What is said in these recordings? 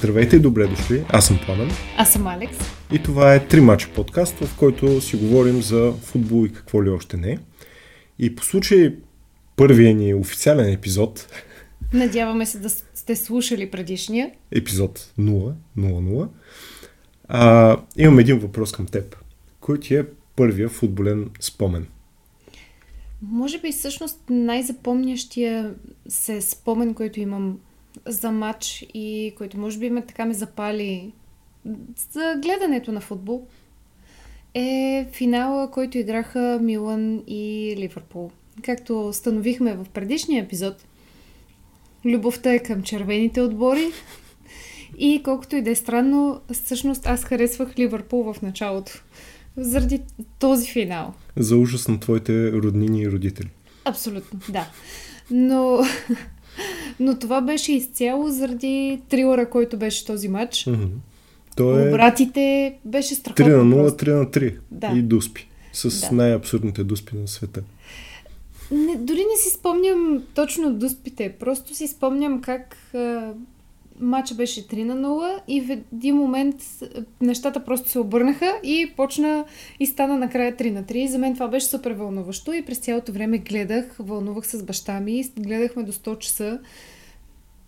Здравейте и добре дошли. Аз съм Пламен. Аз съм Алекс. И това е Три мача подкаст, в който си говорим за футбол и какво ли още не. И по случай първия ни официален епизод. Надяваме се да сте слушали предишния. Епизод 0, 0, 0. А, имам един въпрос към теб. Кой ти е първия футболен спомен? Може би всъщност най-запомнящия се спомен, който имам за матч и който може би ме така ме запали за гледането на футбол, е финала, който играха Милан и Ливърпул. Както установихме в предишния епизод, любовта е към червените отбори. И колкото и да е странно, всъщност аз харесвах Ливърпул в началото. Заради този финал. За ужас на твоите роднини и родители. Абсолютно, да. Но, но това беше изцяло заради трилъра, който беше този матч. Mm-hmm. То е... Обратите беше страхотно. 3 на 0, 3 на 3. Да. И дуспи. С Да. най-абсурдните дуспи на света. Не, дори не си спомням точно дуспите. Просто си спомням как а, матча беше 3 на 0 и в един момент нещата просто се обърнаха и почна и стана накрая 3 на 3. И за мен това беше супер вълнуващо и през цялото време гледах, вълнувах с баща ми, гледахме до 100 часа.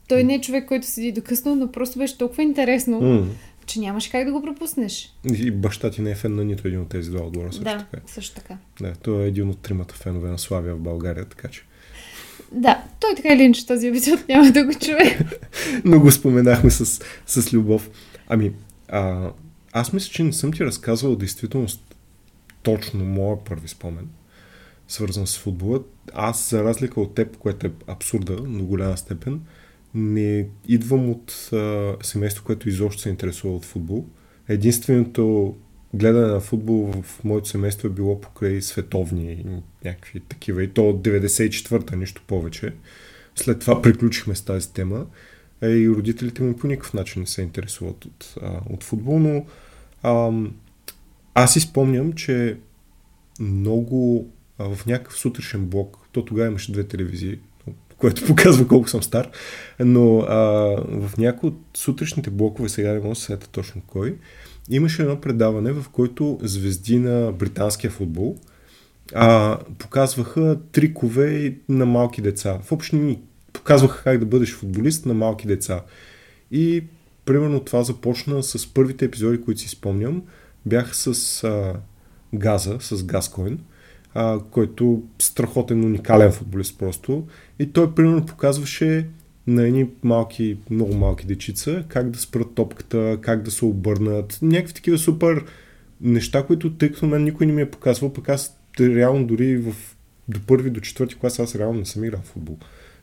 Той не е човек, който седи до късно, но просто беше толкова интересно, Mm. че нямаше как да го пропуснеш. И баща ти не е фен на нито един от тези два отбора също да, така. също така. Да, той е един от тримата фенове на Славия в България, така че. Да, той така или иначе този епизод няма да го чуе. Но го споменахме с, с любов. Ами, а, аз мисля, че не съм ти разказвал действителност точно моя първи спомен, свързан с футбола. Аз, за разлика от теб, което е абсурда до голяма степен, не идвам от а, семейство, което изобщо се интересува от футбол. Единственото гледане на футбол в моето семейство е било покрай световни някакви такива. И то от 94-та, нищо повече. След това приключихме с тази тема. Е, и родителите ми по никакъв начин не се интересуват от, а, от футбол, но ам, аз си спомням, че много а, в някакъв сутрешен блок, то тогава имаше две телевизии, което показва колко съм стар, но а, в някои от сутрешните блокове, сега не мога да се точно кой, имаше едно предаване, в който звезди на британския футбол а, показваха трикове на малки деца. В общини показваха как да бъдеш футболист на малки деца. И примерно това започна с първите епизоди, които си спомням. Бях с а, Газа, с Газкоин, а, който страхотен, уникален футболист просто. И той примерно показваше на едни малки, много малки дечица, как да спрат топката, как да се обърнат. Някакви такива супер неща, които тъй като мен никой не ми е показвал, пък аз реално дори в, до първи, до четвърти клас аз реално не съм играл в футбол.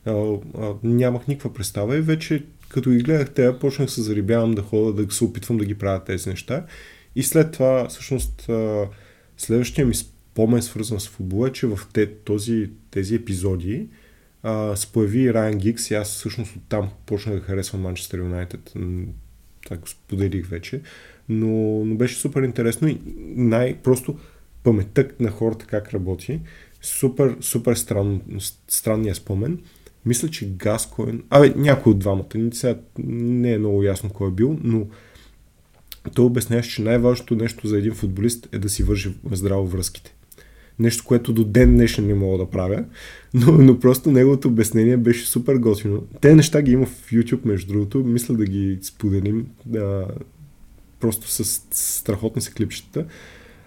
А, а, нямах никаква представа и вече като ги гледах те, почнах се зарибявам да ходя, да се опитвам да ги правя тези неща. И след това, всъщност, а, следващия ми спомен свързан с футбола е, че в те, този, тези епизоди а, се появи Райан Гикс и аз всъщност оттам почнах да харесвам Манчестър Юнайтед. Това го споделих вече. Но, но беше супер интересно и най-просто паметта на хората как работи. Супер, супер странно, странния спомен. Мисля, че Гаскоин... Абе, някой от двамата. Сега не е много ясно кой е бил, но той обясняваше, че най-важното нещо за един футболист е да си вържи здраво връзките. Нещо, което до ден днешен не мога да правя, но, но просто неговото обяснение беше супер готино. Те неща ги има в YouTube, между другото. Мисля да ги споделим. Да, просто с страхотни са клипчета.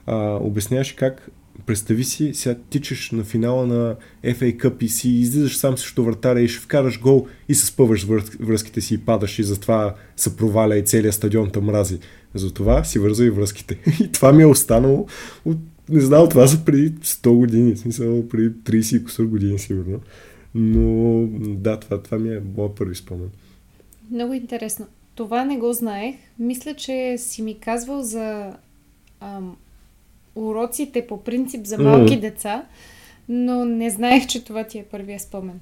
А, обясняваше как представи си, сега тичаш на финала на FA Cup и си излизаш сам срещу вратаря и ще вкараш гол и се спъваш връз- връзките си и падаш и затова се проваля и целият стадион те мрази. Затова си върза и връзките. И това ми е останало от, не знам, това са преди 100 години, в смисъл преди 30 и кусор години сигурно. Но да, това, това ми е моят първи спомен. Много интересно. Това не го знаех. Мисля, че си ми казвал за ам, уроците по принцип за малки Мгм. деца, но не знаех, че това ти е първия спомен.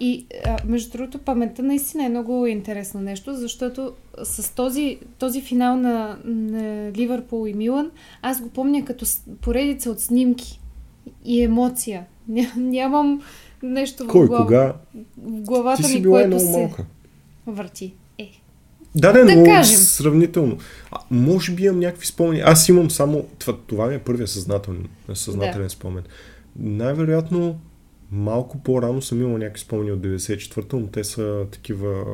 И а, между другото, паметта наистина е много интересно нещо, защото с този, този финал на, на Ливърпул и Милан, аз го помня като поредица от снимки и емоция. Ня, нямам нещо в, Кой, глав... кога? в главата Ти си ми, била което много се малка. върти. Е, Да, да, Да но кажем. сравнително. А, може би имам някакви спомени. Аз имам само... Това, това ми е първия съзнателен, съзнателен Да. спомен. Най-вероятно малко по-рано съм имал някакви спомени от 94-та, но те са такива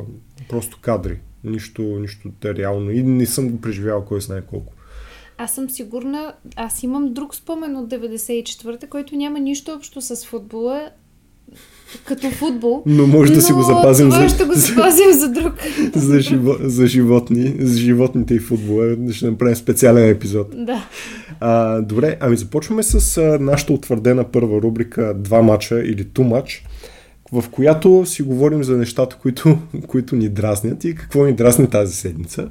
просто кадри. Нищо, нищо те реално. И не съм го преживял кой знае колко. Аз съм сигурна, аз имам друг спомен от 94-та, който няма нищо общо с футбола, като футбол. Но може да си го запазим това за, ще го за, запазим за друг. за, живо, за животни, за животните и футбола. Ще направим специален епизод. Да. А, добре, ами започваме с а, нашата утвърдена първа рубрика Два мача или Ту мач, в която си говорим за нещата, които, които ни дразнят и какво ни дразни тази седмица.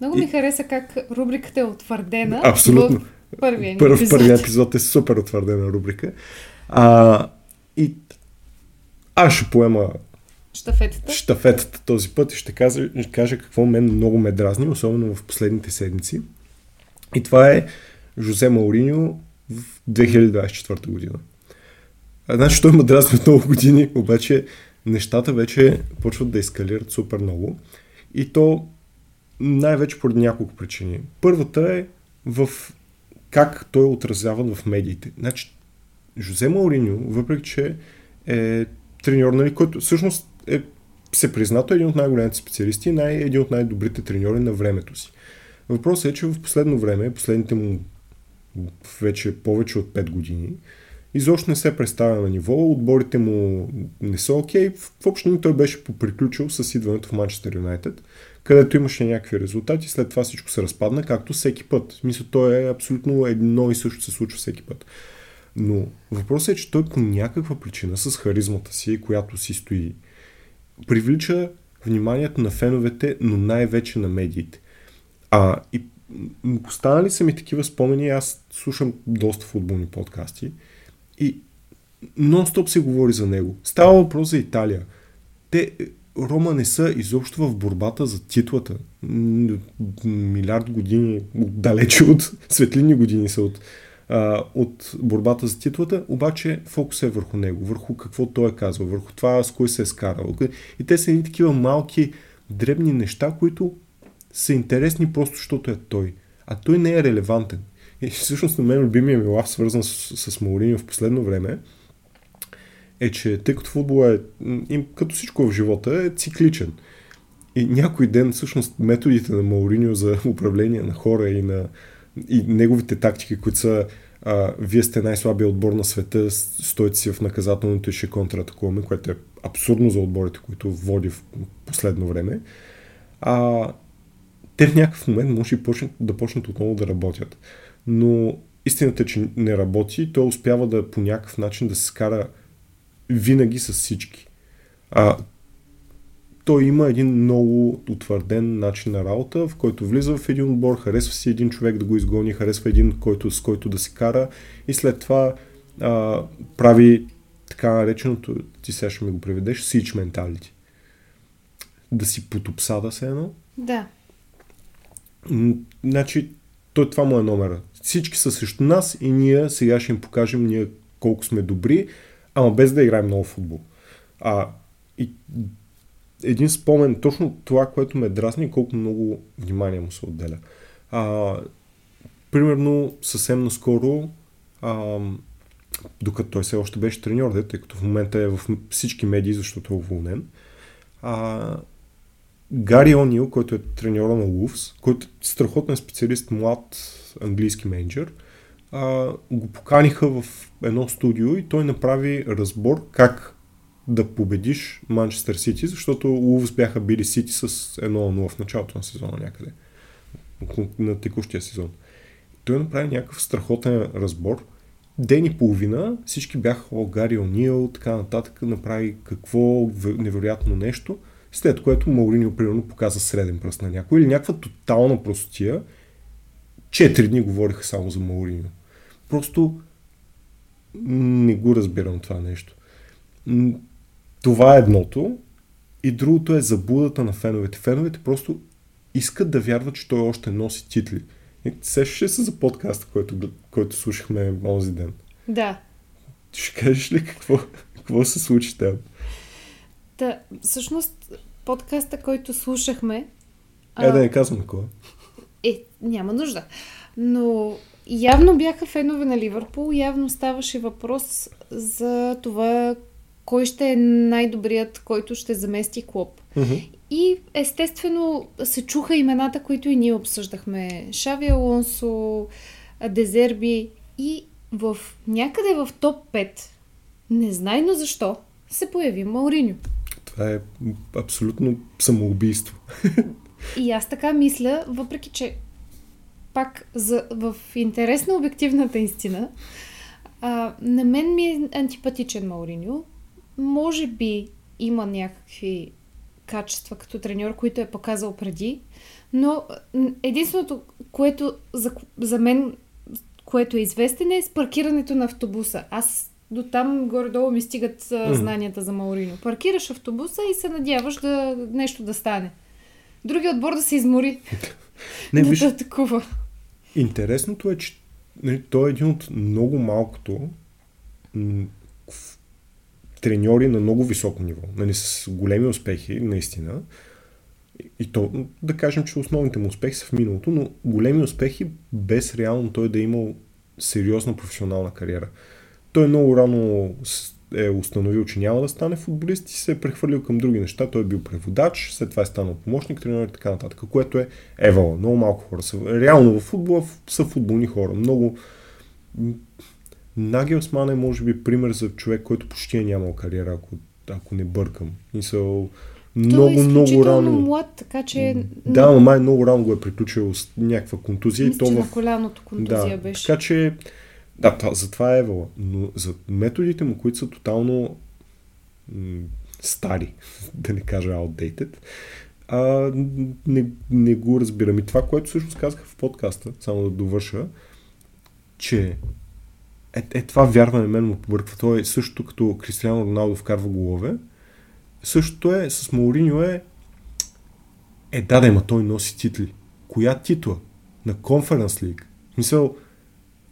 Много И- ми хареса как рубриката е утвърдена. Абсолютно. В първия ни Първ, епизод. първият епизод е супер утвърдена рубрика. А, и аз ще поема Штафетата. штафетата този път и ще кажа, ще кажа какво мен много ме дразни, особено в последните седмици. И това е Жозе Мауриньо в 2024 година. Значи той ме дразни от много години, обаче нещата вече почват да ескалират супер много. И то най-вече поради няколко причини. Първата е в как той е отразяван в медиите. Значи, Жозе Мауриньо, въпреки че е треньор, нали, който всъщност е се признато един от най-големите специалисти и най- един от най-добрите треньори на времето си. Въпросът е, че в последно време, последните му вече повече от 5 години, изобщо не се представя на ниво, отборите му не са окей. В в общи линии той беше поприключил с идването в Манчестър Юнайтед, където имаше някакви резултати, след това всичко се разпадна, както всеки път. В смисъл, той е абсолютно едно и също се случва всеки път. Но въпросът е, че той по някаква причина с харизмата си, която си стои, привлича вниманието на феновете, но най-вече на медиите. А, и останали са ми такива спомени, аз слушам доста футболни подкасти и нон-стоп се говори за него. Става въпрос за Италия. Те, е, Рома не са изобщо в борбата за титлата. Милиард години, далече от светлини години са от, а, от борбата за титлата, обаче фокус е върху него, върху какво той е казал, върху това с кой се е скарал. И те са едни такива малки, дребни неща, които са интересни просто защото е той. А той не е релевантен. И всъщност на мен любимия ми лав, свързан с, с Мауриньо в последно време, е, че тъй като футбол е, им, като всичко в живота, е цикличен. И някой ден всъщност методите на Мауриньо за управление на хора и на и неговите тактики, които са а, вие сте най-слабия отбор на света, стойте си в наказателното и ще контратакуваме, което е абсурдно за отборите, които води в последно време. А, те в някакъв момент може и почнат, да почнат отново да работят. Но истината е, че не работи, той успява да по някакъв начин да се скара винаги с всички. А, той има един много утвърден начин на работа, в който влиза в един отбор, харесва си един човек да го изгони, харесва един, който, с който да се кара и след това а, прави така нареченото, ти сега ще ми го преведеш, сич менталити. Да си потопсада се едно. Да. Значи, той това му е номера. Всички са срещу нас и ние сега ще им покажем ние колко сме добри, ама без да играем много футбол. А, и един спомен, точно това, което ме дразни, колко много внимание му се отделя. А, примерно, съвсем наскоро, а, докато той все още беше треньор, тъй като в момента е в всички медии, защото е уволнен, а, Гари Онил, който е треньора на Лувс, който е страхотен специалист, млад английски менеджер, а, го поканиха в едно студио и той направи разбор как да победиш Манчестър Сити, защото Лувс бяха били Сити с 1-0 в началото на сезона някъде, на текущия сезон. Той направи някакъв страхотен разбор. Ден и половина всички бяха о, Гари Онил, така нататък, направи какво невероятно нещо, след което Мауриньо примерно показа среден пръст на някой или някаква тотална простотия. Четири дни говориха само за Мауриньо. Просто не го разбирам това нещо. Това е едното. И другото е заблудата на феновете. Феновете просто искат да вярват, че той още носи титли. И Сещаш ли се за подкаста, който, който слушахме онзи ден? Да. Ще кажеш ли какво, какво се случи там? Та, всъщност, подкаста, който слушахме, Е, да не казвам кой. Е, няма нужда. Но явно бяха фенове на Ливърпул, явно ставаше въпрос за това кой ще е най-добрият, който ще замести клуб. Mm-hmm. И естествено се чуха имената, които и ние обсъждахме. Шави Алонсо, Дезерби и в някъде в топ 5, незнайно защо, се появи Мауриньо. Това е абсолютно самоубийство. И аз така мисля, въпреки че пак за, в интерес на обективната истина, а, на мен ми е антипатичен Мауриньо. Може би има някакви качества като треньор, които е показал преди, но единственото, което за, за мен, което е известен е с паркирането на автобуса. Аз до там горе-долу ми стигат mm. знанията за Маорино. Паркираш автобуса и се надяваш да нещо да стане. Другият отбор да се измори. Не, да виж, да такова. Интересното е, че нали, той е един от много малкото треньори на много високо ниво, нали, с големи успехи, наистина. И то, да кажем, че основните му успехи са в миналото, но големи успехи без реално той да е имал сериозна професионална кариера. Той много рано е установил, че няма да стане футболист и се е прехвърлил към други неща. Той е бил преводач, след това е станал помощник, тренер и така нататък, което е евала. Много малко хора са. Реално в футбола са футболни хора. Много Нагелсман е може би пример за човек, който почти е нямал кариера, ако, ако не бъркам. Са много, е много рано. млад, така че... Да, но май много рано го е приключил с някаква контузия. Мисля, то в... на коляното контузия да, беше. Така че, да, това, затова е Евала. Но за методите му, които са тотално м- стари, да не кажа outdated, а, не, не го разбирам. И това, което всъщност казах в подкаста, само да довърша, че е, е това вярване мен му побърква. Той е също като Кристиано Роналдо вкарва голове. Същото е с Мауриньо е е да, да, има той носи титли. Коя титла? На Conference League. Мисъл,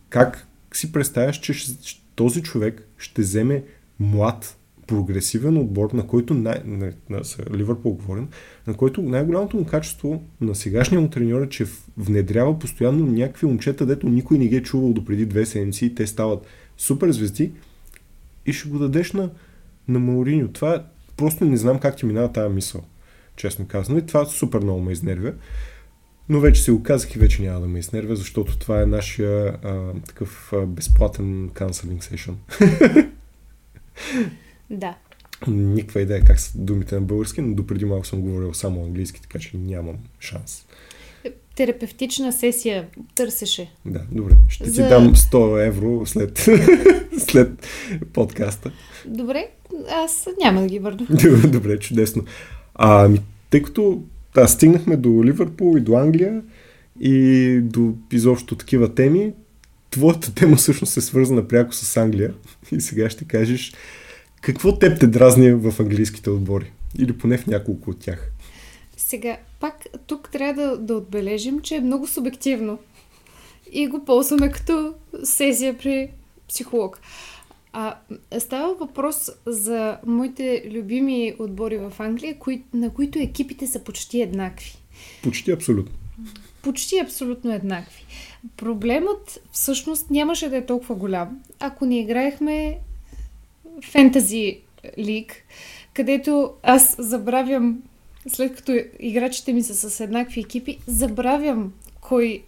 как си представяш, че този човек ще вземе млад прогресивен отбор, на който най- на, на, на Ливърпул говорим, на който най-голямото му качество на сегашния му треньор е, че внедрява постоянно някакви момчета, дето никой не ги е чувал до преди две седмици и те стават супер звезди и ще го дадеш на, на Мауриньо. Това просто не знам как ти минава тази мисъл, честно казано. И това супер много ме изнервя. Но вече се го казах и вече няма да ме изнервя, защото това е нашия а, такъв а, безплатен канцелинг сешън. Да. Никаква идея как са думите на български, но допреди малко съм говорил само английски, така че нямам шанс. Терапевтична сесия търсеше. Да, добре. Ще За... ти дам 100 евро след, след подкаста. Добре, аз няма да ги върна. добре, чудесно. А, тъй като да, стигнахме до Ливърпул и до Англия и до изобщо такива теми, твоята тема всъщност е свързана пряко с Англия. И сега ще кажеш какво теб те дразни в английските отбори? Или поне в няколко от тях? Сега, пак тук трябва да, да отбележим, че е много субективно. И го ползваме като сесия при психолог. А, става въпрос за моите любими отбори в Англия, кои, на които екипите са почти еднакви. Почти абсолютно. Почти абсолютно еднакви. Проблемът всъщност нямаше да е толкова голям, ако не играехме фентази лиг, където аз забравям, след като играчите ми са с еднакви екипи, забравям кой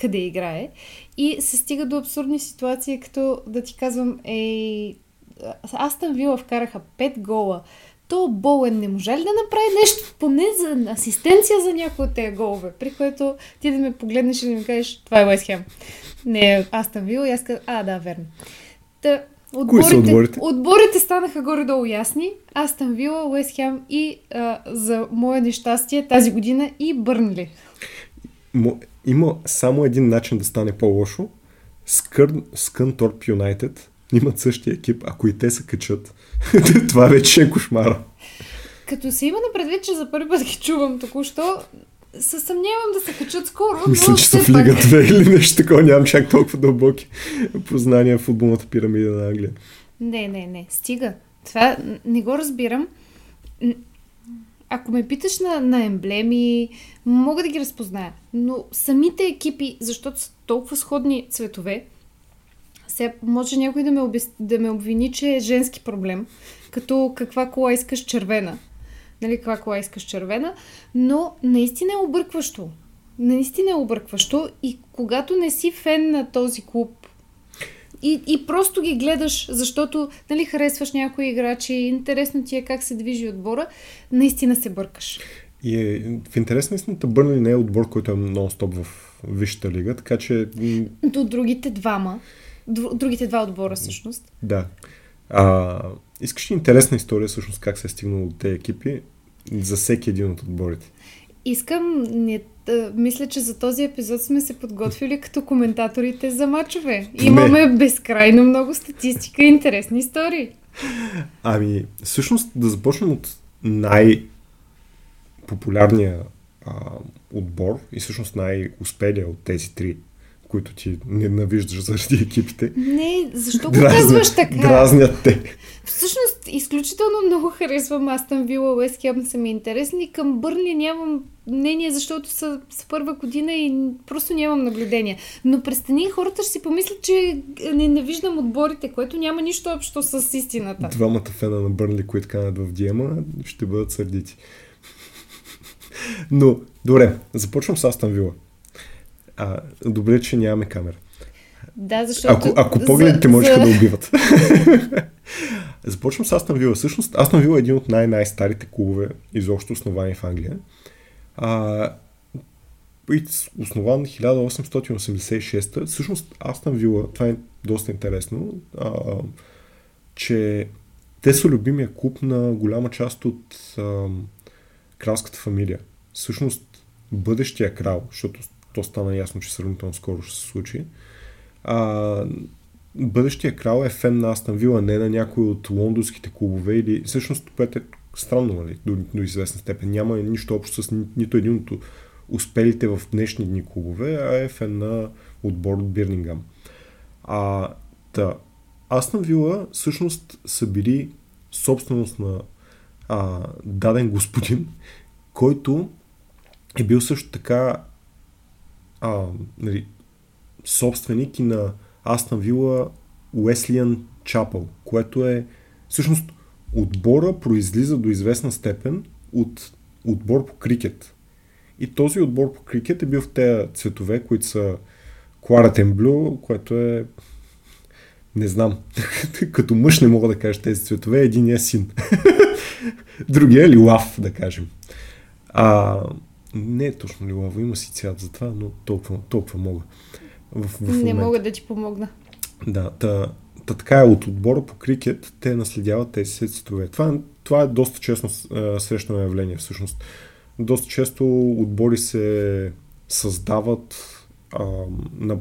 къде играе и се стига до абсурдни ситуации, като да ти казвам, ей, Астън Вила вкараха 5 гола. То Боуен не можа ли да направи нещо, поне за асистенция за някои от тези голове, при което ти да ме погледнеш и да ми кажеш, това е Уест Хем. Не, Астън Вила и аз казвам, а, да, верно. Та, Отборите, Кои са отборите? Отборите станаха горе-долу ясни. Астън Вила, Уест Хем и а, за мое нещастие тази година и Бърнли. Има само един начин да стане по-лошо. Скънторп Юнайтед имат същия екип. Ако и те се качат, това вече е кошмара. Като се има на предвид, че за първи път ги чувам току-що, се съмнявам да се качат скоро. Мисля, че са в Лига 2 или нещо такова. Нямам чак толкова дълбоки познания в футболната пирамида на Англия. Не, не, не. Стига. Това не го разбирам. ако ме питаш на, на емблеми, мога да ги разпозная. Но самите екипи, защото са толкова сходни цветове, сега може някой да ме, обяс... да ме обвини, че е женски проблем, като каква кола искаш червена. Нали, каква кола искаш червена, но наистина е объркващо. Наистина е объркващо и когато не си фен на този клуб и, и просто ги гледаш, защото нали, харесваш някои играчи, интересно ти е как се движи отбора, наистина се бъркаш. И е, в интерес на истината Бърнли не е отбор, който е нон-стоп в Висшата лига, така че... До другите двама. Другите два отбора всъщност. Да. А, искаш ли интересна история всъщност как се е стигнало от тези екипи за всеки един от отборите? Искам, не, мисля, че за този епизод сме се подготвили като коментаторите за мачове. Имаме не. безкрайно много статистика и интересни истории. Ами, всъщност да започнем от най-популярния а, отбор и всъщност най-успелия от тези три които ти ненавиждаш заради екипите. Не, защо го казваш така? Дразнят те. Всъщност, изключително много харесвам Астън Вила, Уест Хем са ми интересни. Към Бърли нямам мнение, защото са с първа година и просто нямам наблюдение. Но престани, хората ще си помислят, че ненавиждам отборите, което няма нищо общо с истината. Двамата фена на Бърли, които канат в Диема, ще бъдат сърдити. Но, добре, започвам с Астън Вила. А, добре, че нямаме камера. Да, защото... Ако, ако погледите за, можеха за... да убиват. Започвам с Астон Вила. Всъщност, Астон Вила е един от най-най-старите клубове, изобщо основани в Англия. А, основан 1886. Всъщност, Астон Вила, това е доста интересно, а, че те са любимия клуб на голяма част от а, кралската фамилия. Всъщност, бъдещия крал, защото то стана ясно, че сравнително скоро ще се случи. А, бъдещия крал е фен на Астан Вила, не на някой от лондонските клубове или всъщност което е странно, нали, до, до известна степен. Няма нищо общо с ни, нито един от успелите в днешни дни клубове, а е фен на отбор от Бирнингам. А, та, Астан Вила всъщност са били собственост на а, даден господин, който е бил също така а, нали, собственик и на Астан Вила Уеслиан Чапъл, което е всъщност отбора произлиза до известна степен от отбор по крикет. И този отбор по крикет е бил в тези цветове, които са Claret Blue, което е не знам. Като мъж не мога да кажа тези цветове. Единия син. Другия е лилав, да кажем. А, не е точно лилаво, има си цвят за това, но толкова, толкова мога. В, в не мога да ти помогна. Да, та, та така е от отбора по крикет, те наследяват тези цветове. Това, това е доста честно срещано явление всъщност. Доста често отбори се създават а, на,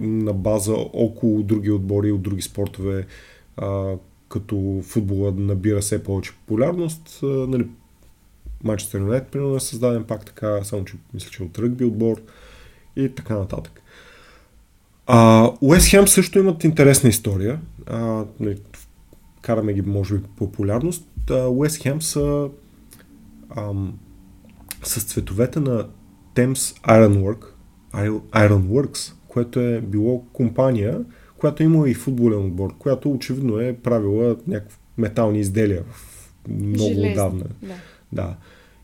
на база около други отбори от други спортове, а, като футбола набира все повече популярност. А, нали, Манчестър Юнайтед, примерно, е създаден пак така, само че мисля, че от ръгби отбор и така нататък. Уест Хем също имат интересна история. А, нали, караме ги, може би, популярност. Уест Хем са ам, с цветовете на Thames Ironwork, Ironworks, което е било компания, която имала и футболен отбор, която очевидно е правила някакви метални изделия в много Железни, отдавна. Да. Да.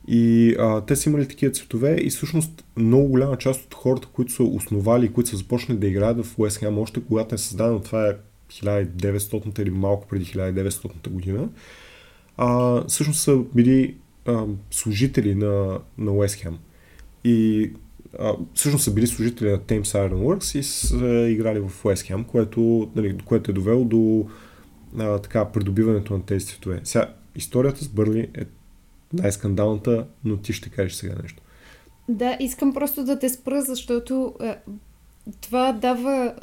И а, те са имали такива цветове и всъщност много голяма част от хората, които са основали които са започнали да играят в Уест Хем, още когато е създадено, това е 1900 или малко преди 1900 година, а, всъщност са били а, служители на, на Уест Хем. И а, всъщност са били служители на Thames Iron Works и са играли в Уест Хем, което, нали, което е довело до а, така, придобиването на тези цветове. Сега, историята с Бърли е най-скандалната, но ти ще кажеш сега нещо. Да, искам просто да те спра, защото е, това дава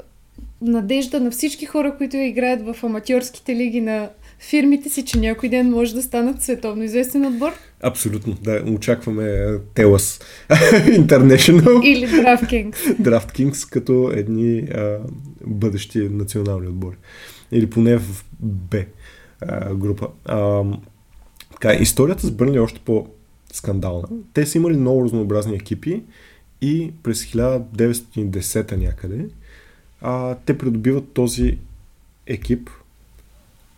надежда на всички хора, които играят в аматьорските лиги на фирмите си, че някой ден може да станат световно известен отбор. Абсолютно, да. Очакваме Телас International. Или DraftKings. DraftKings като едни а, бъдещи национални отбори. Или поне в Б а, група. А, така, историята с Бърнли е още по скандална. Те са имали много разнообразни екипи и през 1910 някъде а, те придобиват този екип,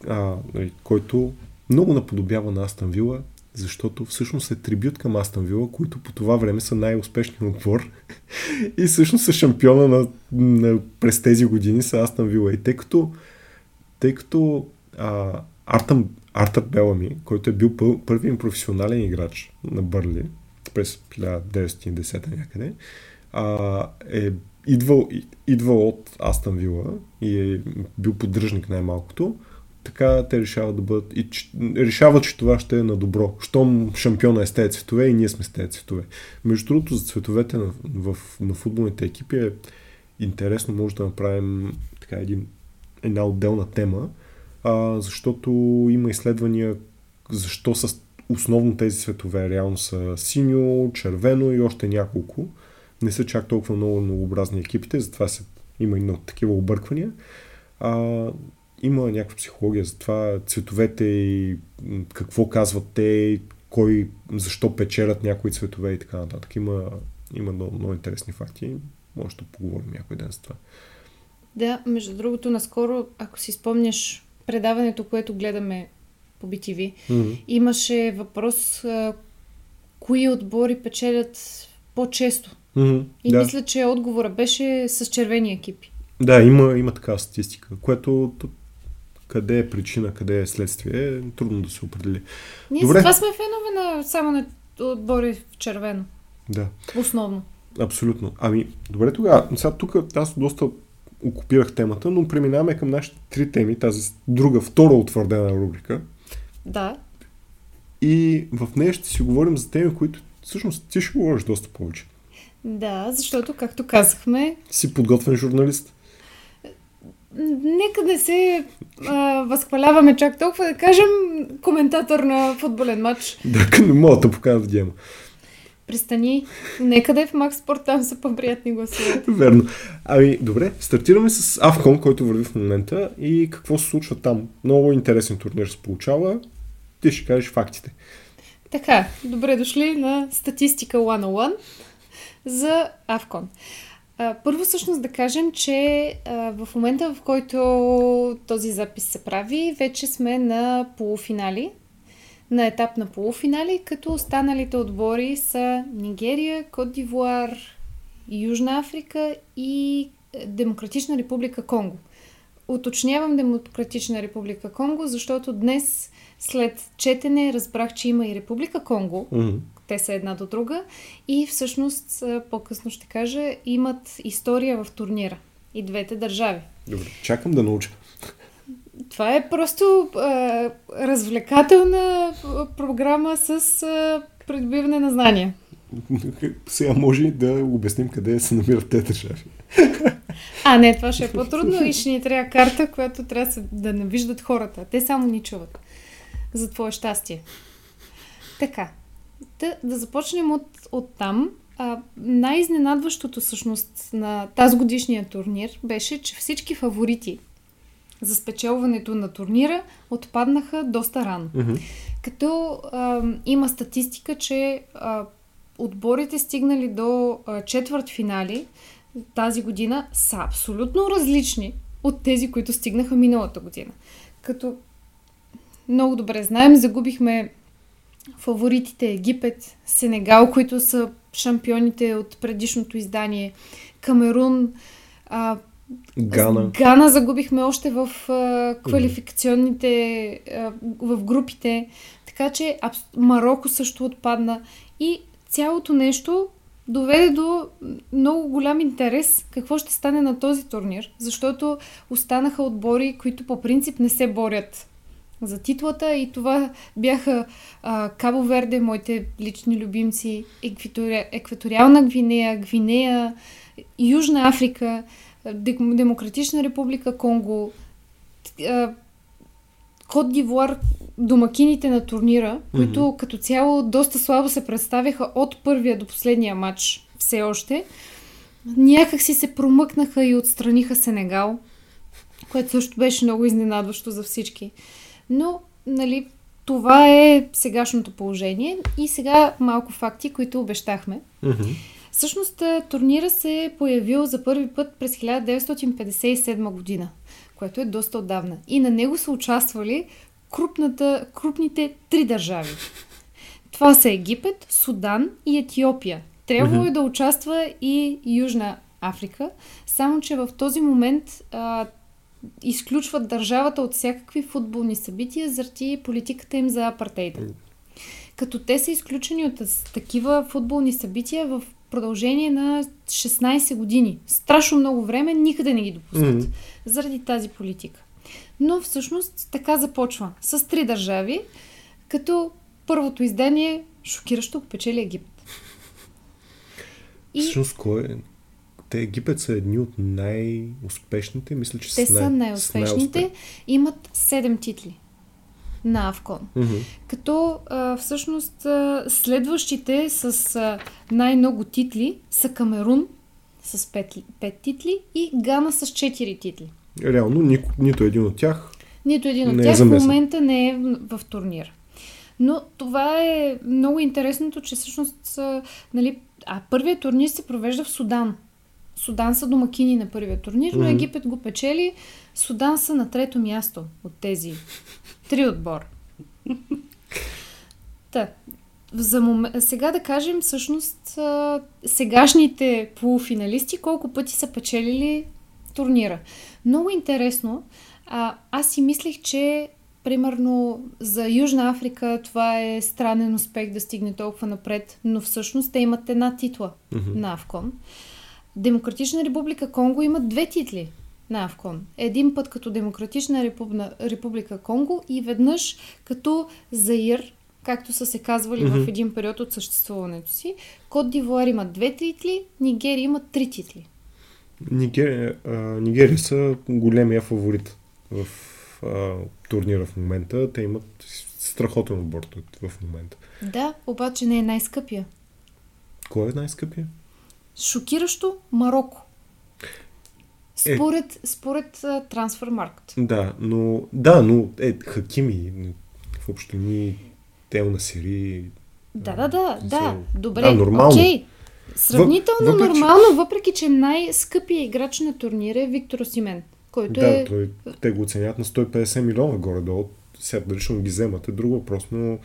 а, нали, който много наподобява на Астан Вила, защото всъщност е трибют към Астан Вила, които по това време са най-успешният отбор и всъщност са шампиона на, на, през тези години са Астан Вила. И тъй като, тъй като а, Артъм, Артър Белами, който е бил пър, първият професионален играч на Бърли през 1910 някъде, а, е идвал, идвал от Астан Вила и е бил поддръжник най-малкото, така те решават да бъдат и че, решават, че това ще е на добро. Щом шампиона е с тези цветове и ние сме с тези цветове. Между другото, за цветовете на, в, на футболните екипи е интересно, може да направим така един, една отделна тема, а, защото има изследвания защо са основно тези цветове. Реално са синьо, червено и още няколко. Не са чак толкова много многообразни екипите, затова се, има и такива обърквания. А, има някаква психология за това, цветовете и какво казват те, кой, защо печелят някои цветове и така нататък. Има, има много, много интересни факти. Може да поговорим някой ден за това. Да, между другото, наскоро, ако си спомняш предаването, което гледаме по BTV, mm-hmm. имаше въпрос а, кои отбори печелят по-често. Mm-hmm, и да. мисля, че отговора беше с червени екипи. Да, има, има такава статистика, което къде е причина, къде е следствие, е трудно да се определи. Ние Добре. това сме фенове на само на отбори в червено. Да. Основно. Абсолютно. Ами, добре тогава. Сега тук аз доста окупирах темата, но преминаваме към нашите три теми, тази друга, втора утвърдена рубрика. Да. И в нея ще си говорим за теми, които всъщност ти ще говориш доста повече. Да, защото, както казахме... Си подготвен журналист. Нека не се а, възхваляваме чак толкова, да кажем коментатор на футболен матч. Да, не мога да покажа в гема. Пристани. Нека да е в Макс Спорт, там са по-приятни гласове. Верно. Ами, добре, стартираме с Авкон, който върви в момента и какво се случва там. Много интересен турнир се получава. Ти ще кажеш фактите. Така, добре дошли на Статистика 101 за Авкон. Първо всъщност да кажем, че в момента в който този запис се прави, вече сме на полуфинали, на етап на полуфинали, като останалите отбори са Нигерия, Кот Дивуар, Южна Африка и Демократична република Конго. Уточнявам Демократична република Конго, защото днес след четене разбрах, че има и Република Конго, mm-hmm те са една до друга. И всъщност, по-късно ще кажа, имат история в турнира. И двете държави. Добре, чакам да науча. Това е просто а, развлекателна програма с а, придобиване на знания. Сега може да обясним къде се намират те държави. А, не, това ще е по-трудно и ще ни трябва карта, която трябва да не виждат хората. Те само ни чуват. За твое щастие. Така, да, да започнем от, от там. А, най-изненадващото всъщност на тази годишния турнир беше, че всички фаворити за спечелването на турнира отпаднаха доста рано. Mm-hmm. Като а, има статистика, че а, отборите стигнали до а, четвърт финали тази година са абсолютно различни от тези, които стигнаха миналата година. Като много добре знаем, загубихме фаворитите Египет, Сенегал, които са шампионите от предишното издание, Камерун, а, Гана. Гана загубихме още в а, квалификационните, а, в групите, така че а, Марокко също отпадна. И цялото нещо доведе до много голям интерес какво ще стане на този турнир, защото останаха отбори, които по принцип не се борят за титлата и това бяха а, Кабо Верде, моите лични любимци, Екватори... Екваториална Гвинея, Гвинея, Южна Африка, Демократична република Конго, Кот Дивуар, домакините на турнира, които mm-hmm. като цяло доста слабо се представяха от първия до последния матч все още, някак си се промъкнаха и отстраниха Сенегал, което също беше много изненадващо за всички. Но, нали, това е сегашното положение. И сега малко факти, които обещахме. Mm-hmm. Всъщност турнира се е появил за първи път през 1957 година, което е доста отдавна. И на него са участвали крупната, крупните три държави. Това са Египет, Судан и Етиопия. Трябвало е да участва и Южна Африка, само че в този момент а, изключват държавата от всякакви футболни събития заради политиката им за апартейда. Като те са изключени от такива футболни събития в продължение на 16 години. Страшно много време никъде не ги допускат. Mm-hmm. Заради тази политика. Но всъщност така започва. С три държави, като първото издание шокиращо печели Египет. И... Всъщност, кой е? Те Египет са едни от най-успешните, мисля, че Те са, най- най-успешните. Най-успеш... Имат седем титли на Авкон. Mm-hmm. Като а, всъщност а, следващите с а, най-много титли са Камерун с 5, 5 титли и Гана с 4 титли. Реално ни, нито един от тях. Нито един от е тях е в момента не е в, в турнир. Но това е много интересното, че всъщност нали, а първият турнир се провежда в Судан. Судан са домакини на първия турнир, но Египет го печели. Судан са на трето място от тези три отбора. Та, за мом... Сега да кажем всъщност сегашните полуфиналисти колко пъти са печелили турнира. Много интересно. А, аз си мислех, че примерно за Южна Африка това е странен успех да стигне толкова напред, но всъщност те имат една титла mm-hmm. на Авкон. Демократична република Конго има две титли на Авкон. Един път като Демократична репубна, република Конго и веднъж като Заир, както са се казвали mm-hmm. в един период от съществуването си. Кот Дивуар има две титли, Нигерия има три титли. Нигерия, а, Нигерия са големия фаворит в а, турнира в момента. Те имат страхотен отбор в момента. Да, обаче не е най-скъпия. Кой е най-скъпия? Шокиращо Марокко. Според, е, според uh, Трансфермаркт. Да, но, да, но е, Хакими, в общини Тел на Сири. Да, да, да, да. Добре, да, нормално. Okay. Сравнително въпреки... нормално, въпреки че най-скъпият играч на турнира е Виктор Осимен, който да, е... Той, те го оценят на 150 милиона горе-долу. Сега дали ще ги вземат е друго въпрос, но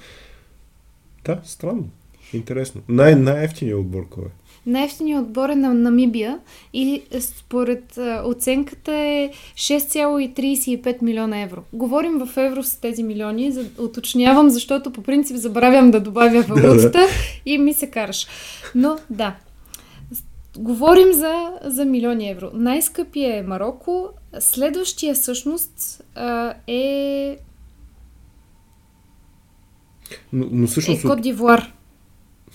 да, странно. Интересно. Най- най-ефтиният отбор кой е? Най-ефтиният отбор е на Намибия и според а, оценката е 6,35 милиона евро. Говорим в евро с тези милиони, за, уточнявам, защото по принцип забравям да добавя валутата и ми се караш. Но да, говорим за, за милиони евро. Най-скъпия е Марокко, следващия всъщност а, е но, но всъщност... Е Кот Дивуар.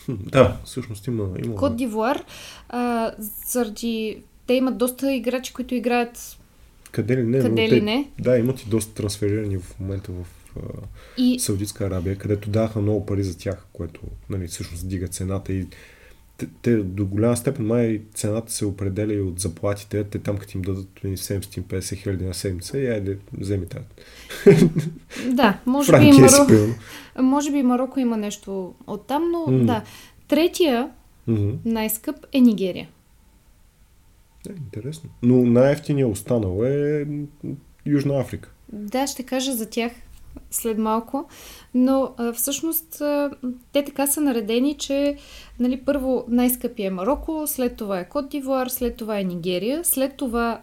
Да, всъщност има. има... Кот Дивуар, а, заради. Те имат доста играчи, които играят. Къде ли не? Къде ли не? Да, имат и доста трансферирани в момента в а, и... Саудитска Арабия, където даха много пари за тях, което нали, всъщност дига цената и те, те до голяма степен май цената се определя и от заплатите. Те там, като им дадат 750 хиляди на седмица, и айде, вземи тази. Да, може би, Марокко, може би Марокко има нещо от там, но mm. да. Третия mm-hmm. най-скъп е Нигерия. Е, интересно. Но най-ефтиният останал е Южна Африка. Да, ще кажа за тях след малко. Но а, всъщност а, те така са наредени, че нали, първо най-скъпия е Марокко, след това е Кот Дивуар, след това е Нигерия, след това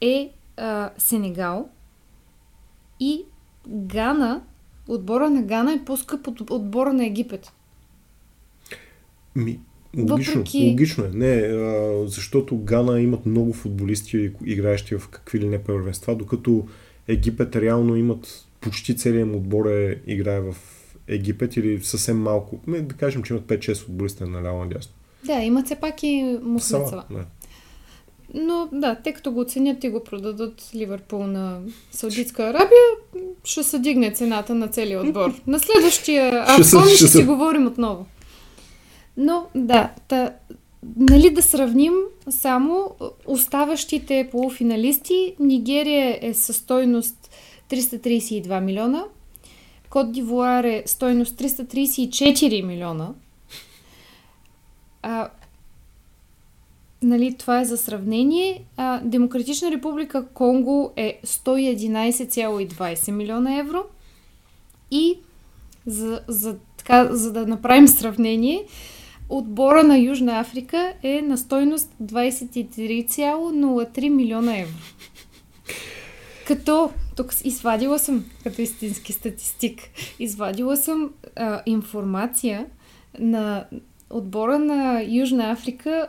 е а, Сенегал и Гана, отбора на Гана е по-скъп от отбора на Египет. Ми, логично, Въпреки... логично е. Не, а, защото Гана имат много футболисти, играещи в какви ли не първенства, докато Египет реално имат почти целият му отбор е, играе в Египет или съвсем малко. Не, да кажем, че имат 5-6 футболиста на ляво надясно. Да, имат все пак и муслеца. Да. Но да, те като го оценят и го продадат Ливърпул на Саудитска Арабия, ще се дигне цената на целия отбор. На следващия Афон ще, ще, ще си говорим отново. Но да, та, нали да сравним само оставащите полуфиналисти. Нигерия е със стойност 332 милиона. Кот Дивуар е стойност 334 милиона. А, нали, това е за сравнение. А, Демократична република Конго е 111,20 милиона евро. И за, за, така, за да направим сравнение, отбора на Южна Африка е на стойност 23,03 милиона евро. Като, тук извадила съм, като истински статистик, извадила съм а, информация на отбора на Южна Африка.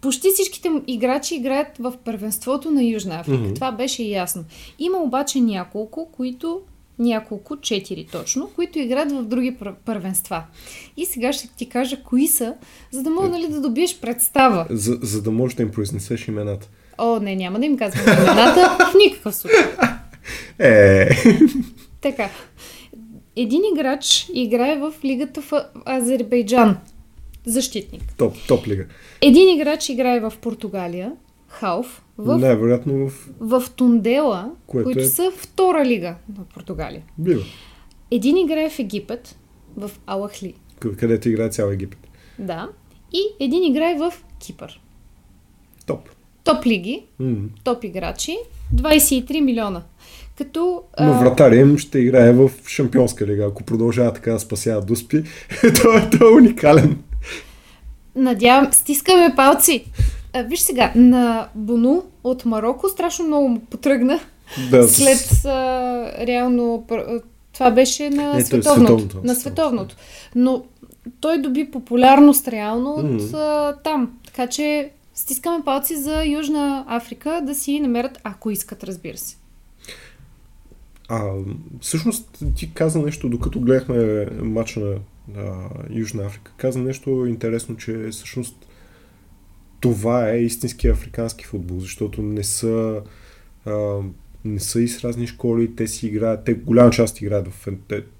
Почти всичките играчи играят в първенството на Южна Африка. Mm-hmm. Това беше ясно. Има обаче няколко, които няколко, четири точно, които играят в други първенства. И сега ще ти кажа кои са, за да мога нали, да добиеш представа. За, за да можеш да им произнесеш имената. О, не, няма да им казвам имената в никакъв случай. Е. Така. Един играч играе в лигата в Азербайджан. Защитник. Топ, топ лига. Един играч играе в Португалия. Хауф. В, Най-вероятно в... В Тундела, които е... са втора лига на Португалия. Бива. Един играе в Египет, в Алахли. Където играе цял Египет. Да. И един играе в Кипър. Топ. Лиги, mm. топ играчи, 23 милиона. Като, Но вратаря им ще играе в Шампионска лига. Ако продължава така да спасява Дуспи, той, е, той е уникален. Надявам, стискаме палци. А, виж сега, на Бону от Марокко страшно много му потръгна. Да, след а, реално това беше на е световното, световното. На световното. Но той доби популярност реално от а, там. Така че стискаме палци за Южна Африка да си намерят, ако искат, разбира се. А, всъщност ти каза нещо, докато гледахме матча на, на Южна Африка, каза нещо интересно, че всъщност това е истински африкански футбол, защото не са, а, не са и с разни школи, те си играят, те голяма част играят в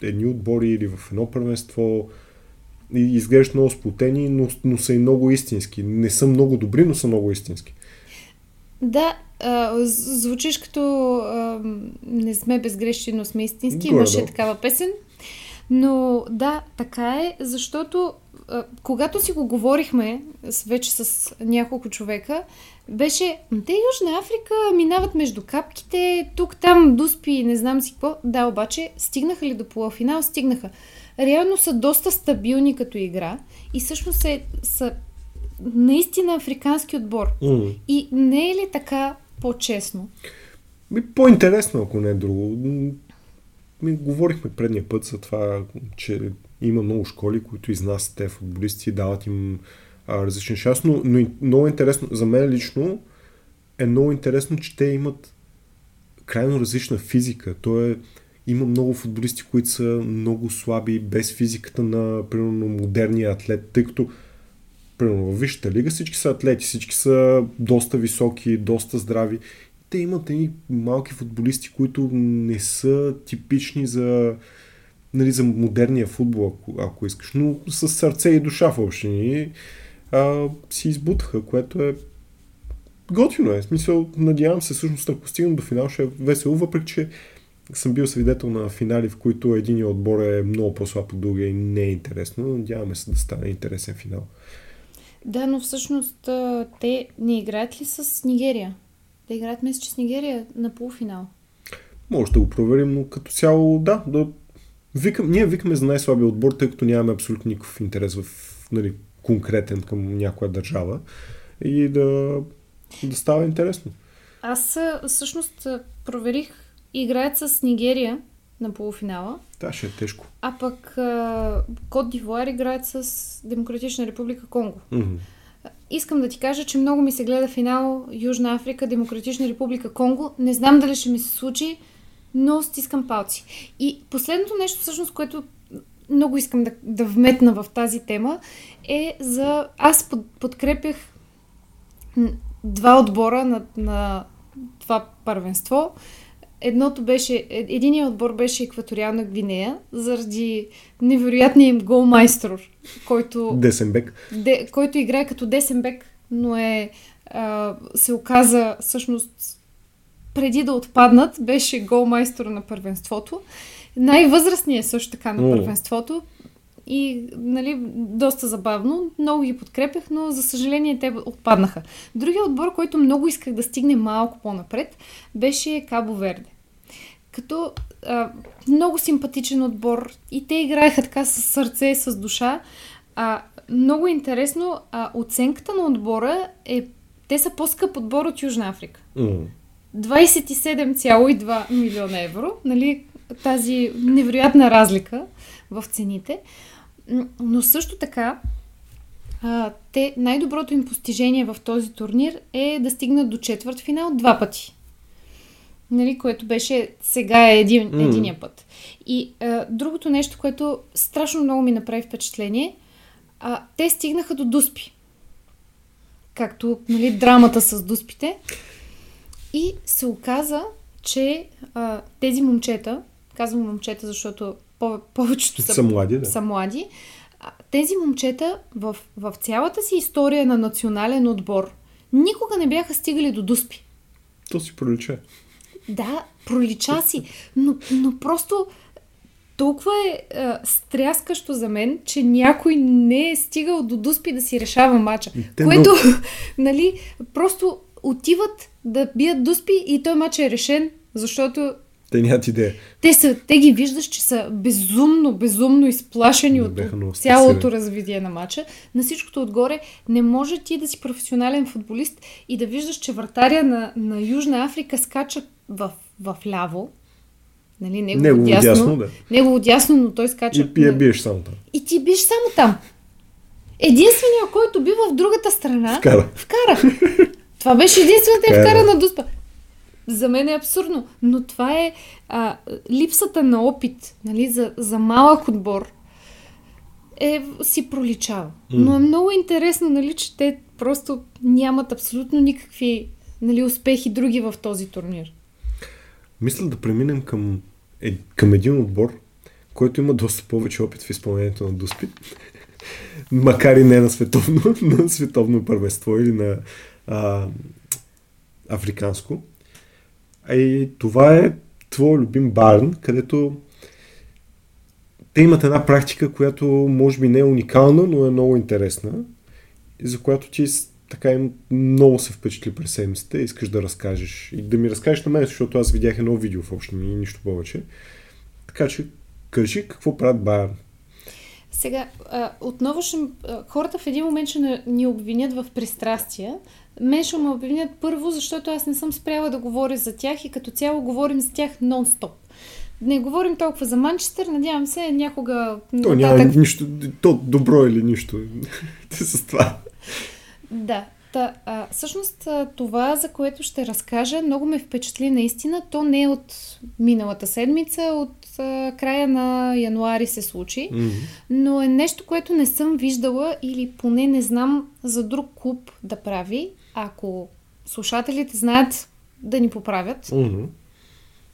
едни отбори или в едно първенство и изглеждат много сплутени, но, но са и много истински. Не са много добри, но са много истински. Да, а, звучиш като а, не сме безгрешни, но сме истински. Горе, Имаше да. такава песен. Но да, така е, защото а, когато си го говорихме с, вече с няколко човека, беше, те Южна Африка минават между капките, тук, там, дуспи, не знам си какво. Да, обаче, стигнаха ли до полуфинал? Стигнаха. Реално са доста стабилни като игра и всъщност е, са наистина африкански отбор. Mm. И не е ли така по-честно? Ми, по-интересно, ако не е друго. Ми говорихме предния път за това, че има много школи, които изнасят те футболисти, дават им а, различни шанс, но, но много интересно, за мен лично е много интересно, че те имат крайно различна физика. То е, има много футболисти, които са много слаби, без физиката на, примерно, модерния атлет, тъй като примерно в Висшата лига всички са атлети, всички са доста високи, доста здрави. Те имат едни малки футболисти, които не са типични за, нали, за модерния футбол, ако, ако искаш, но с сърце и душа в общини си избутаха, което е готино е. В смисъл, надявам се всъщност, ако стигнем до финал, ще е весело, въпреки че съм бил свидетел на финали, в които един отбор е много по-слаб от другия и не е интересно. Надяваме се да стане интересен финал. Да, но всъщност те не играят ли с Нигерия? Те играят мисля, че с Нигерия на полуфинал. Може да го проверим, но като цяло да. да викам, ние викаме за най-слабия отбор, тъй като нямаме абсолютно никакъв интерес в нали, конкретен към някоя държава и да, да става интересно. Аз всъщност проверих играят с Нигерия на полуфинала. Да, ще е тежко. А пък Кот Дивуар играят с Демократична република Конго. Mm-hmm. Искам да ти кажа, че много ми се гледа финал Южна Африка, Демократична република Конго. Не знам дали ще ми се случи, но стискам палци. И последното нещо, всъщност, което много искам да, да вметна в тази тема, е за... Аз под, подкрепях два отбора на, на това първенство. Едното беше, е, единият отбор беше Екваториална Гвинея, заради невероятния им голмайстор, който... Десенбек. Де, който играе като Десенбек, но е, а, се оказа всъщност преди да отпаднат, беше голмайстор на първенството. най-възрастният също така на първенството. И, нали, доста забавно. Много ги подкрепях, но за съжаление те отпаднаха. Другия отбор, който много исках да стигне малко по-напред, беше Кабо Верде. Като а, много симпатичен отбор и те играеха така с сърце, с душа. А, много интересно, а, оценката на отбора е, те са по-скъп отбор от Южна Африка. М. 27,2 милиона евро, нали, тази невероятна разлика в цените. Но също така, а, те, най-доброто им постижение в този турнир е да стигнат до четвърт финал два пъти. Нали, което беше сега е един, единия път. И а, другото нещо, което страшно много ми направи впечатление, а, те стигнаха до Дуспи. Както нали, драмата с Дуспите. И се оказа, че а, тези момчета, казвам момчета, защото по- повечето са, Са млади, да. са млади, тези момчета в, в цялата си история на национален отбор никога не бяха стигали до Дуспи. То си пролича. Да, пролича си, но, но просто толкова е а, стряскащо за мен, че някой не е стигал до Дуспи да си решава мача. Те което, нали, просто отиват да бият Дуспи и той мач е решен, защото Те нямат идея. те, са, те ги виждаш, че са безумно, безумно изплашени от цялото развитие на матча. На всичкото отгоре не може ти да си професионален футболист и да виждаш, че вратаря на, на Южна Африка скача в, в ляво. Нали, негово, Негово дясно, дясно, да. Негово дясно, но той скача. И на- биеш само там. и ти биш само там. Единственият, който бива в другата страна, Вкара. вкара. Това беше единствената е вкара на дуспа. За мен е абсурдно, но това е а, липсата на опит нали, за, за малък отбор е, си проличава. Но е много интересно, нали, че те просто нямат абсолютно никакви нали, успехи други в този турнир. Мисля да преминем към, е, към един отбор, който има доста повече опит в изпълнението на Дуспи. Макар и не на световно, на световно първенство или на а, африканско. А и това е твой любим Барн, където те имат една практика, която може би не е уникална, но е много интересна за която ти така им много се впечатли през седмицата и искаш да разкажеш. И да ми разкажеш на мен, защото аз видях едно видео в общи и нищо повече. Така че, кажи какво правят Байерн. Сега, отново ще... Хората в един момент ще ни обвинят в пристрастия. Мен ще ме обвинят първо, защото аз не съм спряла да говоря за тях и като цяло говорим за тях нон-стоп. Не говорим толкова за Манчестър, надявам се някога То няма нищо, то добро или нищо. С това. Да. Та, а, всъщност а, това, за което ще разкажа, много ме впечатли наистина. То не е от миналата седмица, от а, края на януари се случи. Мгм. но е нещо, което не съм виждала или поне не знам за друг клуб да прави. Ако слушателите знаят да ни поправят, Мгм.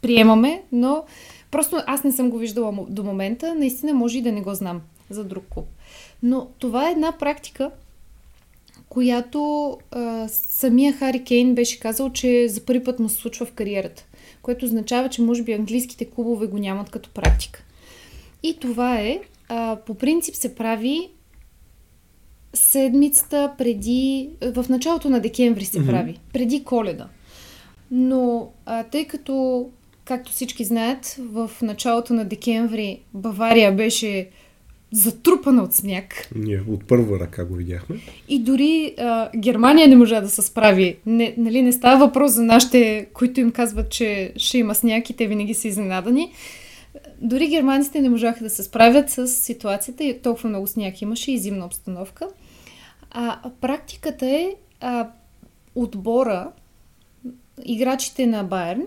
приемаме, но просто аз не съм го виждала до момента. Наистина може и да не го знам за друг клуб. Но това е една практика, която а, самия Хари Кейн беше казал, че за първи път му се случва в кариерата, което означава, че може би английските клубове го нямат като практика. И това е, а, по принцип се прави седмицата преди, в началото на декември се Мгм. прави, преди коледа. Но а, тъй като, както всички знаят, в началото на декември Бавария беше затрупана от сняг Ние от първа ръка го видяхме. и дори а, Германия не можа да се справи. Не, нали, не става въпрос за нашите, които им казват, че ще има сняг и те винаги са изненадани. Дори германците не можаха да се справят с ситуацията и толкова много сняг имаше и зимна обстановка. А практиката е а, отбора, играчите на Байерн,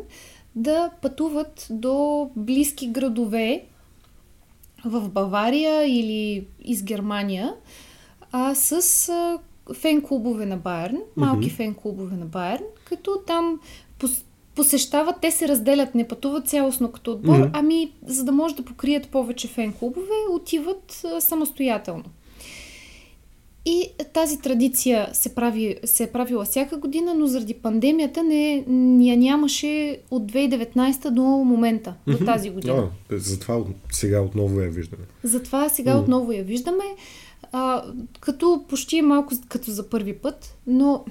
да пътуват до близки градове в Бавария или из Германия, а с а, фен-клубове на Байерн, малки Мгм. фен-клубове на Байерн, като там пос, посещават, те се разделят, не пътуват цялостно като отбор, Мгм. ами за да може да покрият повече фен-клубове, отиват а, самостоятелно. И тази традиция се, прави, се е правила всяка година, но заради пандемията не, я нямаше от 2019 до момента, до тази година. А, затова сега отново я виждаме. Затова сега mm. отново я виждаме, а, като почти е малко като за първи път, но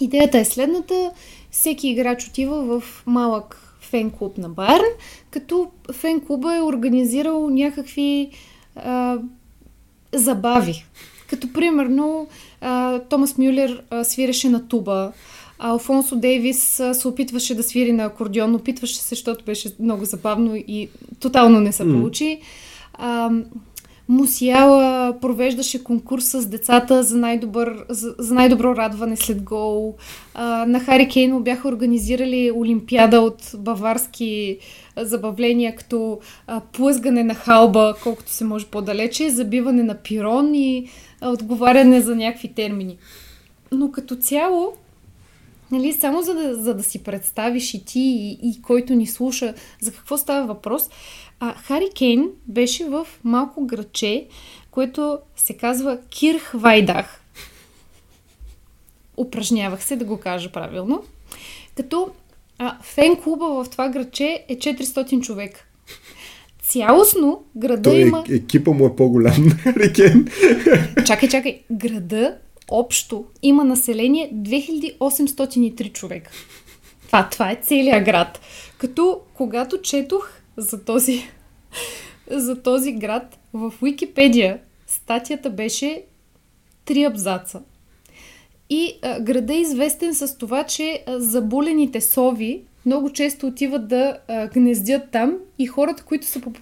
идеята е следната. Всеки играч отива в малък фен клуб на Байерн, като фен клуба е организирал някакви а, забави. Като примерно а, Томас Мюлер а, свиреше на туба, а Алфонсо Дейвис а, се опитваше да свири на акордеон, опитваше се, защото беше много забавно и тотално не се получи. А, Мусиала провеждаше конкурс с децата за, най-добър, за, за най-добро радване след гол. А, на Хари Кейно бяха организирали олимпиада от баварски забавления, като а, плъзгане на халба, колкото се може по-далече, забиване на пирон и отговаряне за някакви термини. Но като цяло, нали, само за да, за да си представиш и ти, и, и който ни слуша за какво става въпрос, а, Хари Кейн беше в малко граче, което се казва Кирх Вайдах. Упражнявах се да го кажа правилно. Като а, фен клуба в това граче е 400 човека. Цялостно града Той, има... Екипа му е по-голям. Рикен. чакай, чакай. Града общо има население 2803 човека. Това, това е целият град. Като когато четох за този, за този град в Википедия, статията беше три абзаца. И а, града е известен с това, че а, заболените сови много често отиват да а, гнездят там и хората, които са по-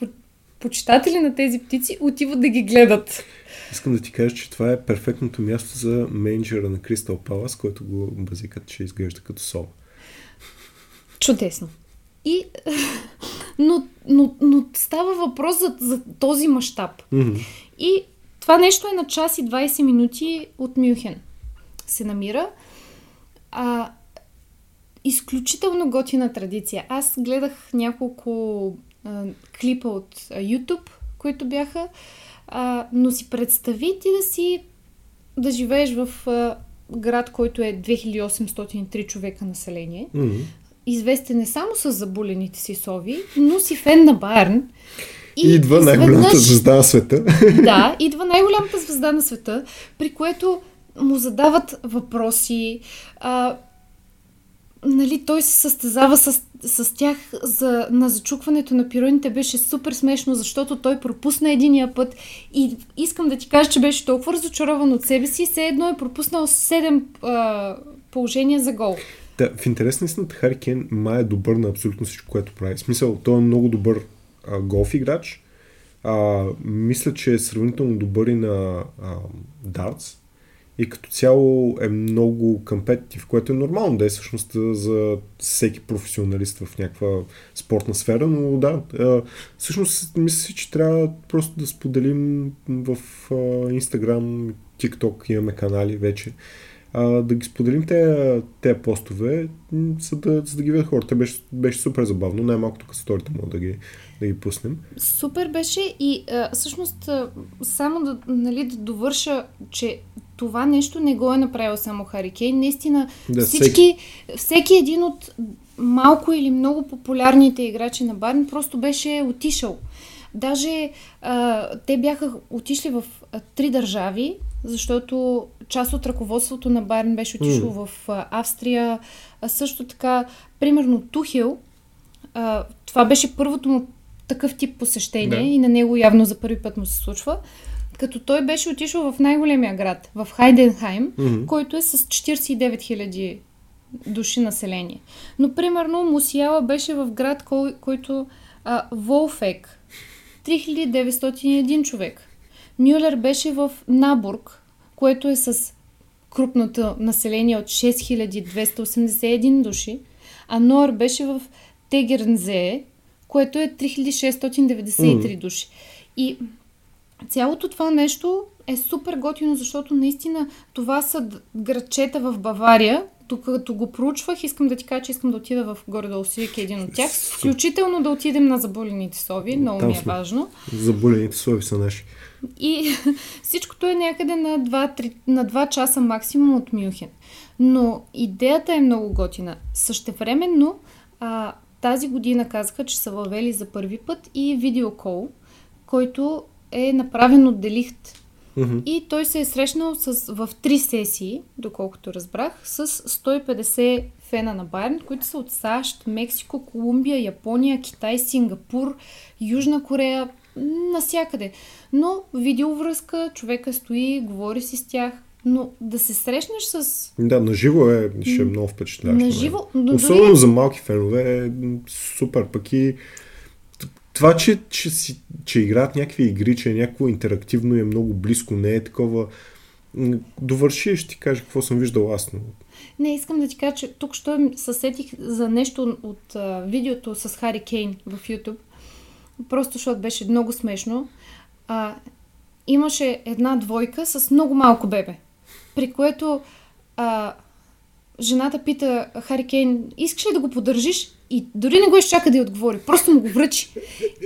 почитатели на тези птици, отиват да ги гледат. Искам да ти кажа, че това е перфектното място за менеджера на Кристал Палас, който го базикат, че изглежда като сова. Чудесно. И, но, но, но става въпрос за, за този мащаб. Mm-hmm. И това нещо е на час и 20 минути от Мюнхен. Се намира. А, изключително готина традиция. Аз гледах няколко а, клипа от а, YouTube, които бяха, а, но си представи ти да си да живееш в а, град, който е 2803 човека население. Mm-hmm. Известен е само с заболените си сови, но си фен на Байерн. И идва най-голямата звезда на света. Да, идва най-голямата звезда на света, при което му задават въпроси. А, нали, той се състезава с, с тях за, на зачукването на пироните. Беше супер смешно, защото той пропусна единия път и искам да ти кажа, че беше толкова разочарован от себе си, все едно е пропуснал 7 а, положения за гол. Да, в интерес на истината Хари май е добър на абсолютно всичко, което прави. В смисъл, той е много добър а, голф играч. А, мисля, че е сравнително добър и на а, дартс. И като цяло е много компетитив, което е нормално да е всъщност за всеки професионалист в някаква спортна сфера, но да, всъщност мисля че трябва просто да споделим в Instagram, TikTok, имаме канали вече, да ги споделим тези, тези постове, за да, за да ги видят хората. Беше, беше супер забавно, най-малкото като сторите му да ги, да ги пуснем. Супер беше и а, всъщност само да, нали, да довърша, че това нещо не го е направил само Харикейн. Наистина Да, всички, всеки. всеки един от малко или много популярните играчи на Барн просто беше отишъл. Даже а, те бяха отишли в а, три държави, защото част от ръководството на Байерн беше отишло Мгм. в а, Австрия. А също така, примерно Тухил, а, това беше първото му такъв тип посещение Да. и на него явно за първи път му се случва. Като той беше отишъл в най-големия град, в Хайденхайм, Мгм. който е с 49 000 души население. Но, примерно, Мусиала беше в град, кой, който а, Волфек, 3901 човек. Мюлер беше в Набург, което е с крупното население от 6281 души, а Нор беше в Тегернзее, което е 3693 Мгм. души. И цялото това нещо е супер готино, защото наистина това са градчета в Бавария, тук като го проучвах, искам да ти кажа, че искам да отида в горе-долу всеки един от тях, включително да отидем на заболените сови, много Там ми е сме. важно. Заболените сови са наши. И всичкото е някъде на 2, на 2 часа максимум от Мюнхен. Но идеята е много готина. Същевременно а, тази година казаха, че са въвели за първи път и видеокол, който е направен от Делихт. И той се е срещнал с, в три сесии, доколкото разбрах, с 150 фена на Байерн, които са от САЩ, Мексико, Колумбия, Япония, Китай, Сингапур, Южна Корея, насякъде. Но видеовръзка, човека стои, говори си с тях, но да се срещнеш с Да, на живо е, ще е много впечатляващо. на нали? живо, но Особено дори за малки фенове е супер. Пък и това, че, че, си, че играят някакви игри, че е някакво интерактивно и е много близко, не е такова... Довърши и ще ти кажа какво съм виждал аз. Но... Не, искам да ти кажа, че тук що се сетих за нещо от а, видеото с Хари Кейн в YouTube. Просто защото беше много смешно. А, имаше една двойка с много малко бебе, при което а, жената пита Хари Кейн, искаш ли да го поддържиш? И дори не го изчака да й отговори, просто му го връчи.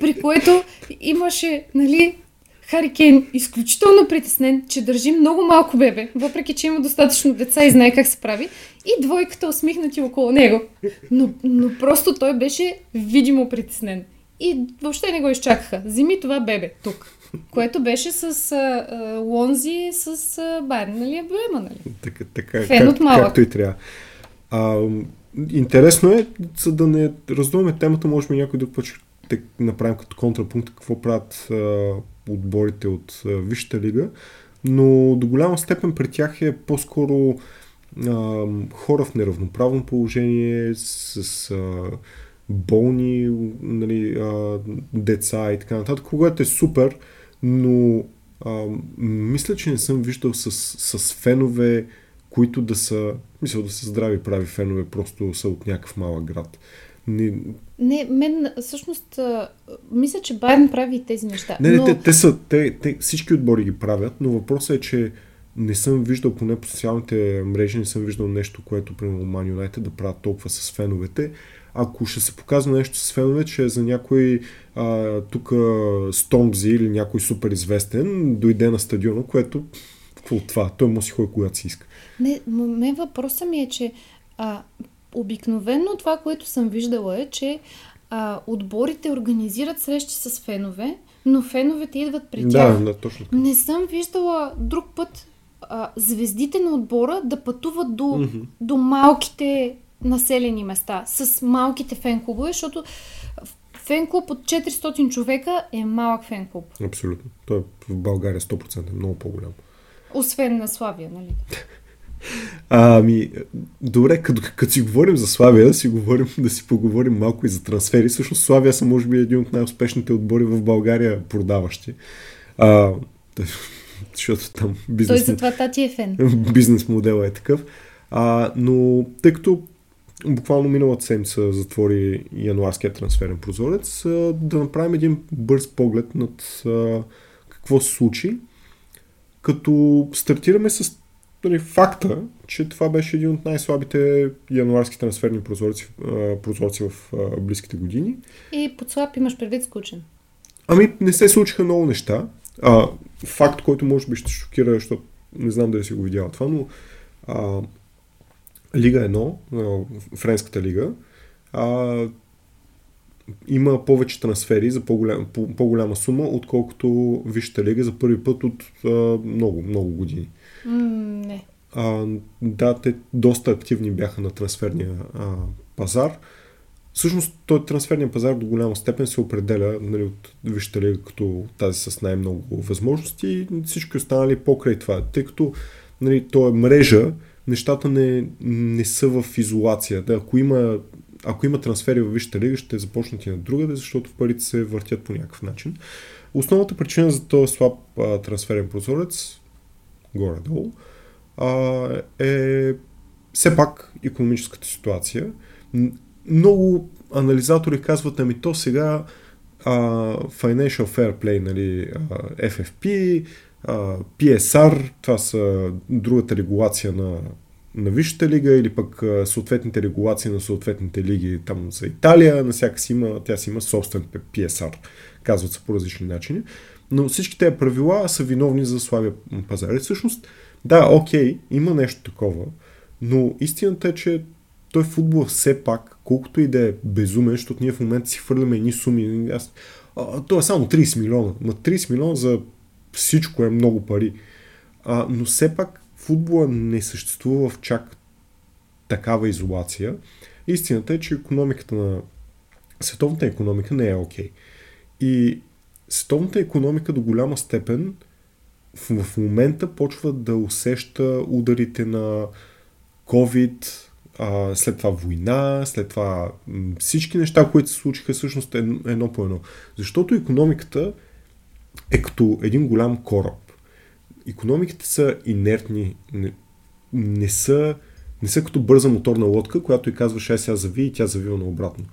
При което имаше, нали, Хари Кейн изключително притеснен, че държи много малко бебе, въпреки че има достатъчно деца и знае как се прави, и двойката усмихнати около него. Но, но просто той беше видимо притеснен. И въобще не го изчакаха. Вземи това бебе тук. Което беше с а, а, Лонзи, с а, Байерн, нали? Емблема, нали? Така, така Фен от как, малък. както и трябва. А, интересно е, за да не раздуваме темата, може би някой друг път ще направим като контрапункт какво правят а, отборите от а, Висшата лига, но до голяма степен при тях е по-скоро а, хора в неравноправно положение, с а, болни нали, а, деца и така нататък, когато е супер, но а, мисля, че не съм виждал с, с фенове, които да са, мисля да са здрави прави фенове, просто са от някакъв малък град. Не, Не, мен всъщност мисля, че Байерн прави тези неща. не, не но... те, те, са, те, те, всички отбори ги правят, но въпросът е, че не съм виждал, поне по социалните мрежи, не съм виждал нещо, което, примерно, Man United да правят толкова с феновете. Ако ще се показва нещо с фенове, че е за някой а, тук Стомбзи или някой супер известен, дойде на стадиона, което какво от това? Той му си ходи когато си иска. Не, мен въпросът ми е, че а, обикновено това, което съм виждала е, че а, отборите организират срещи с фенове, но феновете идват при Да, тях. да, точно така. Не съм виждала друг път а, звездите на отбора да пътуват до, Мгм. до малките населени места, с малките фен-клубове, защото фен-клуб от 400 човека е малък фен-клуб. Абсолютно. Той е в България 100% много по-голям. Освен на Славия, нали? Ами, добре, като, като си говорим за Славия, да си, говорим, да си поговорим малко и за трансфери. Всъщност Славия са, може би, един от най-успешните отбори в България продаващи. А, защото там Той бизнес, затова тати е фен. бизнес модела е такъв. А, но тъй като буквално миналата седмица затвори януарския трансферен прозорец, да направим един бърз поглед над какво се случи, като стартираме с нали, факта, че това беше един от най-слабите януарски трансферни прозорци, прозорци в близките години. И под слаб имаш предвид скучен. Ами, не се случиха много неща. А, факт, който може би ще шокира, защото не знам дали си го видял това, но а, Лига 1, а, Френската лига, а, има повече трансфери за по-голям, по, по-голяма сума, отколкото Висшата лига за първи път от а, много, много години. М, не. А, да, те доста активни бяха на трансферния а, пазар. Всъщност, той трансферния пазар до голяма степен се определя нали, от Висшата лига като тази с най-много възможности и всички останали покрай това. Тъй като нали, то е мрежа, нещата не, не са в изолация. Да, ако, има, ако има трансфери в Висшата лига, ще започнат и на другаде, защото парите се въртят по някакъв начин. Основната причина за този слаб а, трансферен прозорец, горе-долу, а, е все пак економическата ситуация. Много анализатори казват, ами то сега а, Financial Fair Play, нали, а, FFP, PSR, това са другата регулация на на Висшата лига или пък съответните регулации на съответните лиги там за Италия, на всяка си има, тя си има собствен PSR, казват се по различни начини. Но всички тези правила са виновни за слабия пазар. И всъщност, да, окей, има нещо такова, но истината е, че той футбол все пак, колкото и да е безумен, защото ние в момента си хвърляме едни суми. Аз, а, то е само 30 милиона. Ма 30 милиона за всичко е много пари. А, но все пак футбола не съществува в чак такава изолация. Истината е, че економиката на световната економика не е окей. Okay. И световната економика до голяма степен в, в момента почва да усеща ударите на COVID, а, след това война, след това всички неща, които се случиха всъщност едно по едно. Защото економиката е като един голям кораб. Економиките са инертни, не, не, са, не са като бърза моторна лодка, която и казваш, ай сега зави и тя завива наобратно.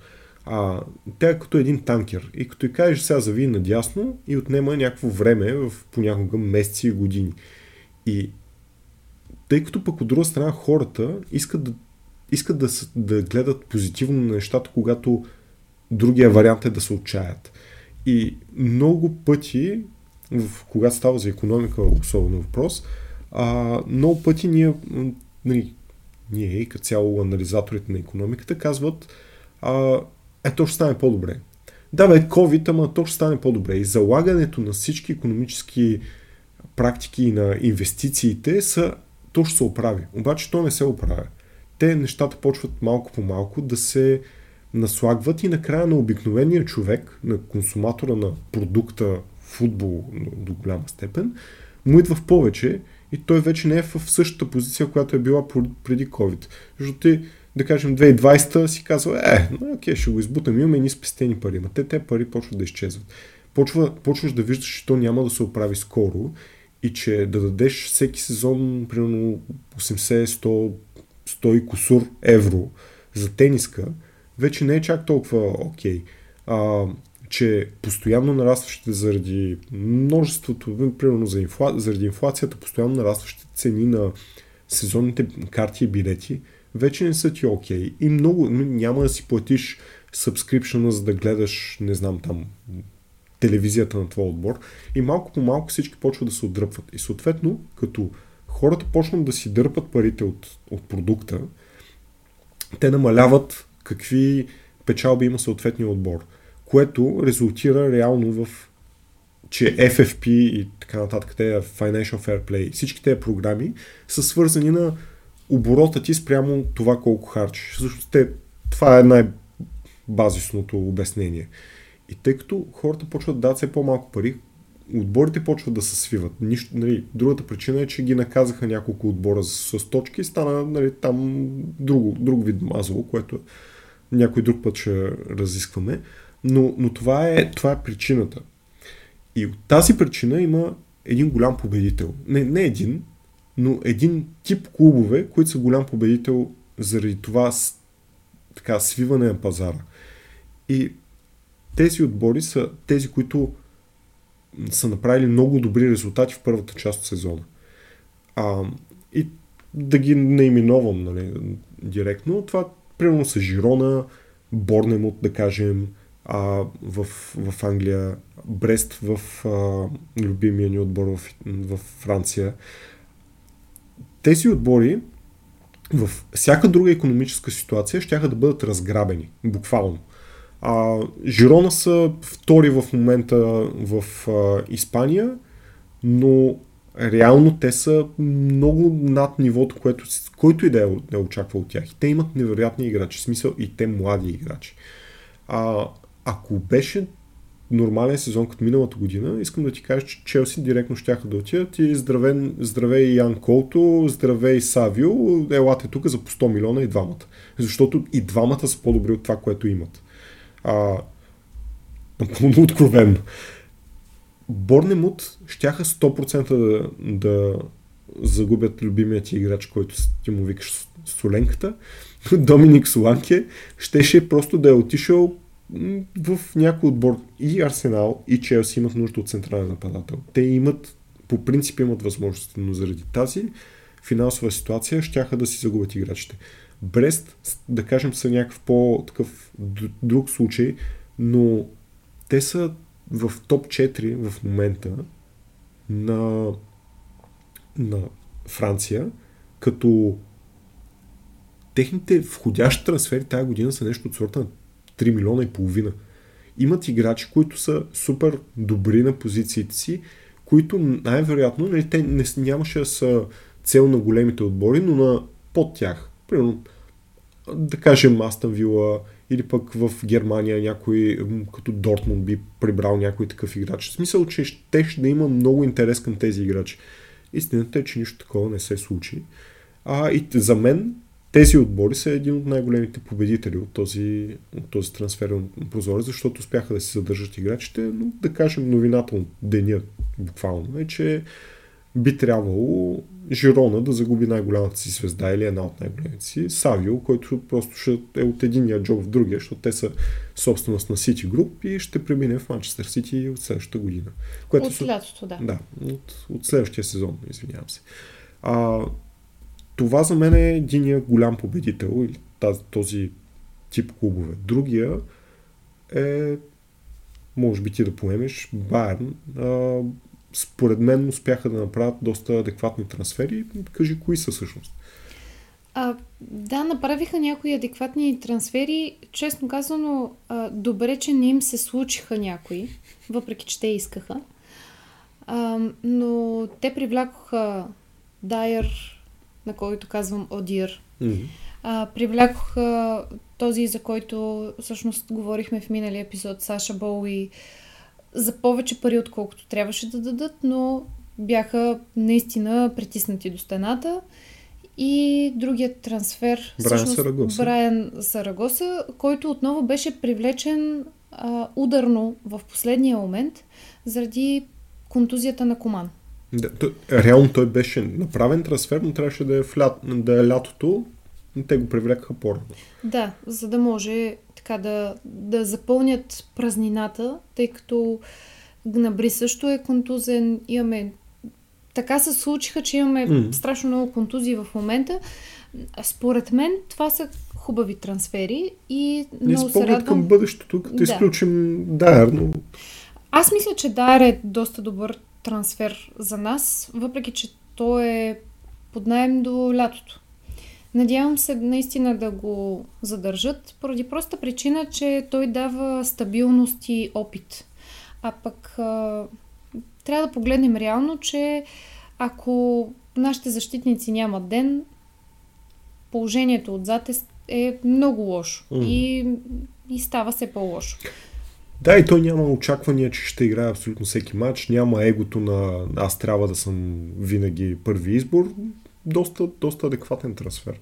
А, тя е като един танкер. И като и кажеш сега зави надясно и отнема някакво време, в понякога месеци и години. И тъй като пък от друга страна хората искат да, искат да, да гледат позитивно на нещата, когато другия вариант е да се отчаят. И много пъти, когато става за економика, особено въпрос, а, много пъти ние, нали, ние и като цяло анализаторите на економиката казват, а, е, то ще стане по-добре. Да, бе, COVID, ама то ще стане по-добре. И залагането на всички економически практики на инвестициите са, то ще се оправи. Обаче то не се оправя. Те нещата почват малко по малко да се наслагват и накрая на обикновения човек, на консуматора на продукта футбол до голяма степен, му идва в повече и той вече не е в същата позиция, която е била преди COVID. Защото ти да кажем 2020 си казва, е, ну, окей, ще го избутам, имаме ни спестени пари, но те те пари почват да изчезват. Почва, почваш да виждаш, че то няма да се оправи скоро и че да дадеш всеки сезон примерно 80, 100, 100 и кусур евро за тениска, вече не е чак толкова окей. Okay. че постоянно нарастващите заради множеството, примерно за инфла... заради инфлацията, постоянно нарастващите цени на сезонните карти и билети, вече не са ти окей. Okay. И много, няма да си платиш subscription, за да гледаш, не знам там, телевизията на твой отбор. И малко по малко всички почват да се отдръпват. И съответно, като хората почнат да си дърпат парите от, от продукта, те намаляват какви печалби има съответния отбор, което резултира реално в че FFP и така нататък, те Financial Fair Play, всички тези програми са свързани на оборота ти спрямо това колко харчиш. Също те, това е най-базисното обяснение. И тъй като хората почват да дадат все по-малко пари, отборите почват да се свиват. Нищо, нали, другата причина е, че ги наказаха няколко отбора с, с точки и стана нали, там друго, друг вид мазало, което някой друг път ще разискваме. Но, но това, е, това е причината. И от тази причина има един голям победител. Не, не един, но един тип клубове, които са голям победител заради това така, свиване на пазара. И тези отбори са тези, които са направили много добри резултати в първата част от сезона. А, и да ги наименовам нали, директно, това примерно са Жирона, Борнемот, да кажем, а, в, в Англия, Брест в а, любимия ни отбор в, в Франция. Тези отбори в всяка друга економическа ситуация ще да бъдат разграбени, буквално. А, Жирона са втори в момента в а, Испания, но реално те са много над нивото, което, който и да е, е очаква от тях. И те имат невероятни играчи, в смисъл и те млади играчи. А, ако беше нормален сезон като миналата година, искам да ти кажа, че Челси директно щяха да отидат и здравей, здравей Ян Колто, здравей Савио, елате тук за по 100 милиона и двамата. Защото и двамата са по-добри от това, което имат. А, напълно откровенно. Борнемут щяха 100% да, да загубят любимият ти играч, който ти му викаш Соленката. Доминик Соланке щеше просто да е отишъл в някой отбор. И Арсенал, и Челси имат нужда от централен нападател. Те имат, по принцип имат възможности, но заради тази финансова ситуация, щяха да си загубят играчите. Брест, да кажем, са някакъв по-такъв друг случай, но те са в топ 4 в момента на, на Франция, като техните входящи трансфери тази година са нещо от сорта на 3 милиона и половина. Имат играчи, които са супер добри на позициите си, които най-вероятно нали, те не, нямаше да са цел на големите отбори, но на под тях. Примерно, да кажем Астън Вила или пък в Германия някой като Дортмунд би прибрал някой такъв играч. В смисъл, че ще, да има много интерес към тези играчи. Истината е, че нищо такова не се случи. А и за мен тези отбори са един от най-големите победители от този, от този трансферен прозорец, защото успяха да си задържат играчите, но да кажем новината от деня буквално е, че би трябвало Жирона да загуби най-голямата си звезда или една от най-големите си, Савио, който просто ще е от единия джоб в другия, защото те са собственост на City Group и ще премине в Манчестър Сити от следващата година. Което от лятото, да. Да, от, от следващия сезон, извинявам се. А, това за мен е единия голям победител или тази, този тип клубове. Другия е, може би ти да поемеш, Байерн. Според мен успяха да направят доста адекватни трансфери. Кажи, кои са всъщност? А, да, направиха някои адекватни трансфери. Честно казано, а, добре, че не им се случиха някои, въпреки че те искаха. А, но те привлякоха Дайер, на който казвам Одир. Mm-hmm. А, привлякоха този, за който всъщност говорихме в миналия епизод, Саша Боуи, за повече пари, отколкото трябваше да дадат, но бяха наистина притиснати до стената. И другият трансфер, Брайан Сарагоса. Брайан Сарагоса, който отново беше привлечен а, ударно в последния момент заради контузията на Коман. Да, то, реално той беше направен трансфер, но трябваше да е, в лят, да е лятото, но те го привлекаха по-рано. Да, за да може така да, да запълнят празнината, тъй като Гнабри също е контузен, имаме така се случиха, че имаме mm. страшно много контузии в момента. Според мен това са хубави трансфери и Не много се радвам... към бъдещето, като да. изключим Дайер, но... Аз мисля, че Дайер е доста добър трансфер за нас, въпреки че той е под найем до лятото. Надявам се наистина да го задържат, поради проста причина, че той дава стабилност и опит. А пък а, трябва да погледнем реално, че ако нашите защитници нямат ден, положението отзад е, е много лошо. Mm. И, и става се по-лошо. Да, и той няма очаквания, че ще играе абсолютно всеки матч. Няма егото на аз трябва да съм винаги първи избор. Доста, доста адекватен трансфер.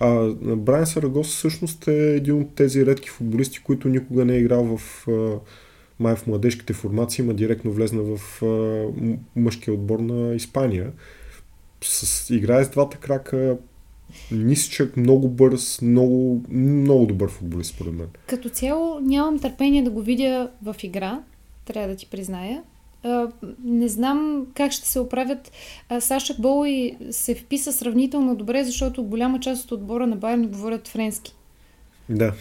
А, Брайан Сарагос всъщност е един от тези редки футболисти, които никога не е играл в май в младежките формации, има директно влезна в мъжкия отбор на Испания. С, играе с двата крака, нисичък, много бърз, много, много добър футболист, според мен. Като цяло нямам търпение да го видя в игра, трябва да ти призная. Не знам как ще се оправят. Uh, Саша Боуи се вписа сравнително добре, защото голяма част от отбора на Байерн говорят френски. Да.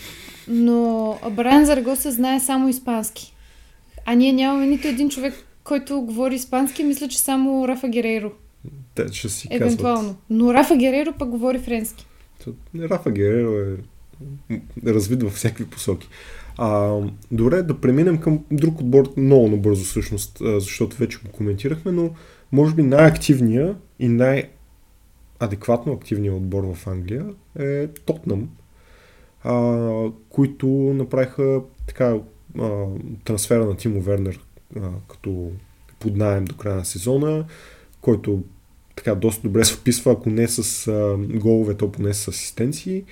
Но Брайан Заргоса знае само испански. А ние нямаме нито един човек, който говори испански. Мисля, че само Рафа Герейро. Те ще си Евентуално. Казват. Но Рафа Гереро пък говори френски. Рафа Гереро е развит във всякакви посоки. А, добре, да преминем към друг отбор много набързо всъщност, защото вече го коментирахме, но може би най-активния и най-адекватно активния отбор в Англия е Тотнам, а, които направиха така а, трансфера на Тимо Вернер а, като под найем до края на сезона, който така доста добре се вписва, ако не с а, голове, то поне с асистенции.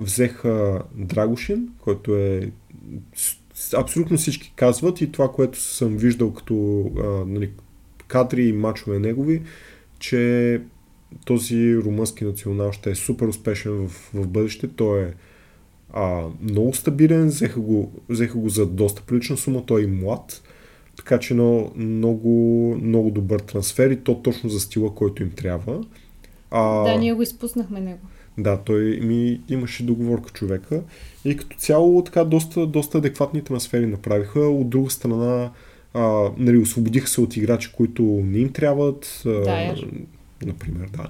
Взеха Драгошин, който е абсолютно всички казват и това, което съм виждал като а, нали, кадри и мачове негови, че този румънски национал ще е супер успешен в, в бъдеще. Той е а, много стабилен, взеха го, взеха го за доста прилична сума, той е млад, така че много, много, много добър трансфер и то точно за стила, който им трябва. А, Да, ние го изпуснахме него. Да, той ми имаше договорка човека и като цяло така доста, доста адекватни трансфери направиха. От друга страна, а, нали, освободиха се от играчи, които не им трябват. А, Дайер. Например, да.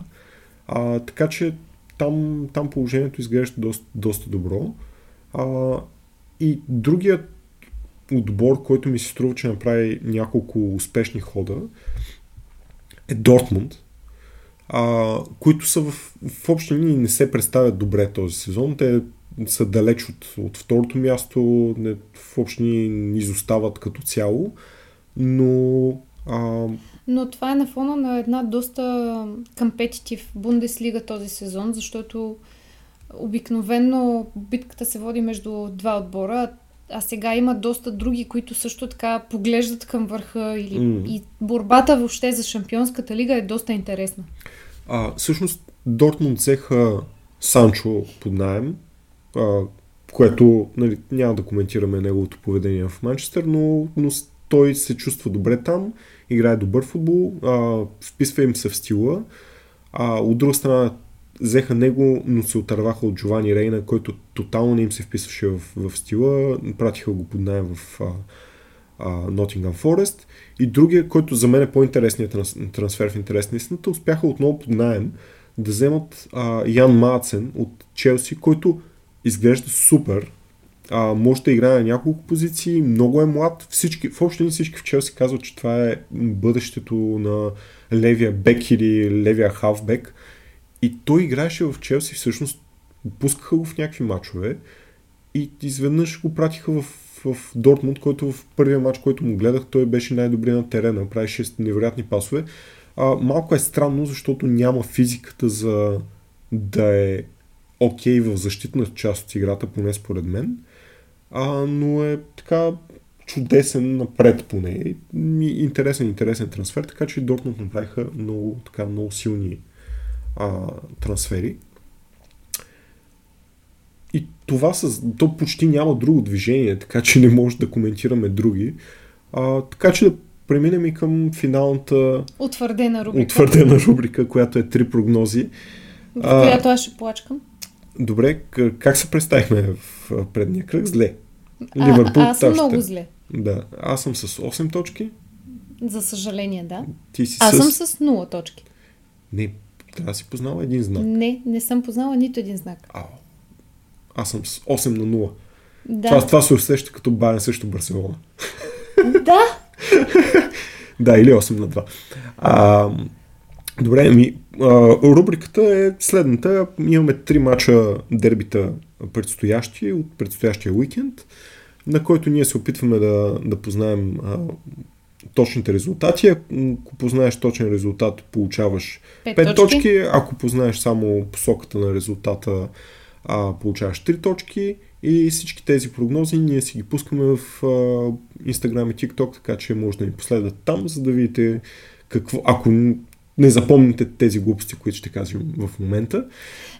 А, така че там, там положението изглежда доста, доста добро. А, и другият отбор, който ми се струва, че направи няколко успешни хода, е Дортмунд, а, които са в, в общи линии не се представят добре този сезон. Те са далеч от, от второто място, не, в общи линии изостават като цяло, но а, Но това е на фона на една доста компетитив Бундеслига този сезон, защото обикновенно битката се води между два отбора, а сега има доста други, които също така поглеждат към върха или, М. и борбата въобще за Шампионската лига е доста интересна. А, всъщност Дортмунд взеха Санчо под найем, а, което нали, няма да коментираме неговото поведение в Манчестър, но, но той се чувства добре там, играе добър футбол, а, вписва им се в стила. А, от друга страна взеха него, но се отърваха от Джовани Рейна, който тотално не им се вписваше в, в стила. Пратиха го под найем в а, а, Nottingham Forest. И другия, който за мен е по-интересният транс, трансфер в интерес на истината, успяха отново под найем да вземат а, Ян Мацен от Челси, който изглежда супер. А, може да играе на няколко позиции, много е млад. Всички, в общи всички в Челси казват, че това е бъдещето на левия бек или левия хавбек. И той играеше в Челси, всъщност пускаха го в някакви матчове и изведнъж го пратиха в, в Дортмунд, който в първия матч, който му гледах, той беше най-добрият на терена, правеше невероятни пасове. А, малко е странно, защото няма физиката за да е окей в защитна част от играта, поне според мен. А, но е така чудесен напред поне. Интересен, интересен трансфер, така че Дортмунд направиха много, така, много силни а, трансфери. И това с... То почти няма друго движение, така че не може да коментираме други. А, така че да преминем и към финалната Утвърдена рубрика, утвърдена рубрика, която е три прогнози. в която аз ще плачкам. Добре, как се представихме в предния кръг? Зле. А, Ливърпул аз съм много зле. Да, аз съм с 8 точки, За съжаление, да. ти си Аз с... съм с 0 точки. Не, трябва да си познала един знак. Не, не съм познала нито един знак. Ао. Аз съм с 8 на 0. Да. Това, това се усеща като Байен срещу Барселона. Да. Да, или 8 на 2. А, добре, ми, а, рубриката е следната. Имаме три мача дербита предстоящи от предстоящия уикенд, на който ние се опитваме да, да познаем а, точните резултати. Ако познаеш точен резултат, получаваш Пет 5 точки. точки. Ако познаеш само посоката на резултата, а, получаваш 3 точки. И всички тези прогнози ние си ги пускаме в а, Instagram и TikTok, така че може да ни последват там, за да видите какво, ако не запомните тези глупости, които ще кажем в момента.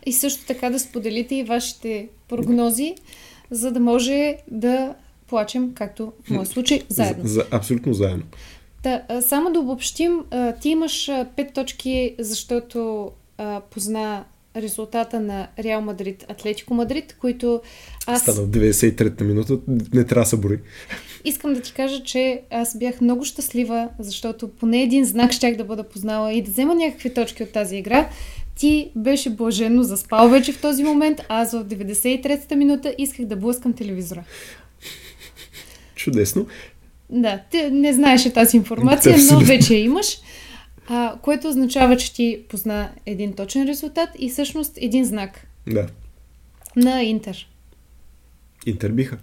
И също така да споделите и вашите прогнози, за да може да плачем, както в моя случай, заедно. За, за, абсолютно заедно. Да, само да обобщим, ти имаш 5 точки, защото а, позна резултата на Реал Мадрид, Атлетико Мадрид, които аз Стана в 93-та минута, не трябва да се бори. искам да ти кажа, че аз бях много щастлива, защото поне един знак щях да бъда познала и да взема някакви точки от тази игра. Ти беше блаженно заспал вече в този момент, аз в 93-та минута исках да блъскам телевизора. Чудесно. Да, ти не знаеше тази информация, но вече имаш. А, което означава, че ти позна един точен резултат и всъщност един знак Да. на Интер. Интер биха.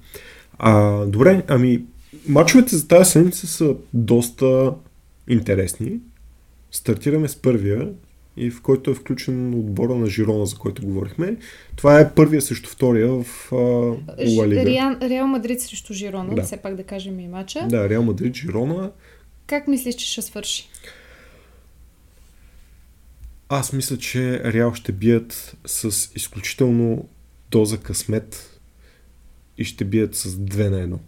А, добре, ами, мачовете за тази седмица са доста интересни. Стартираме с първия и в който е включен отбора на Жирона, за който говорихме. Това е първия срещу втория в Ла Лига. Реал, Реал Мадрид срещу Жирона, Да. все пак да кажем и мача. Да, Реал Мадрид, Жирона. Как мислиш, че ще свърши? Аз мисля, че Реал ще бият с изключително доза късмет и ще бият с 2 на 1.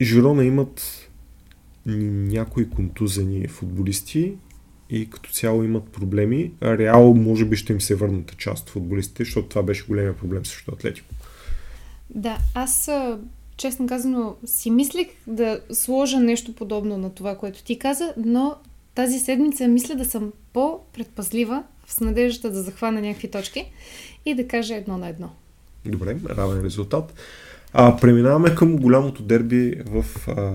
Жирона имат някои контузени футболисти и като цяло имат проблеми. Реал може би ще им се върнат част от футболистите, защото това беше големия проблем срещу Атлетико. Да, аз честно казано си мислих да сложа нещо подобно на това, което ти каза, но тази седмица мисля да съм по-предпазлива с надеждата да захвана някакви точки и да кажа едно на едно. Добре, равен резултат. А, преминаваме към голямото дерби в а,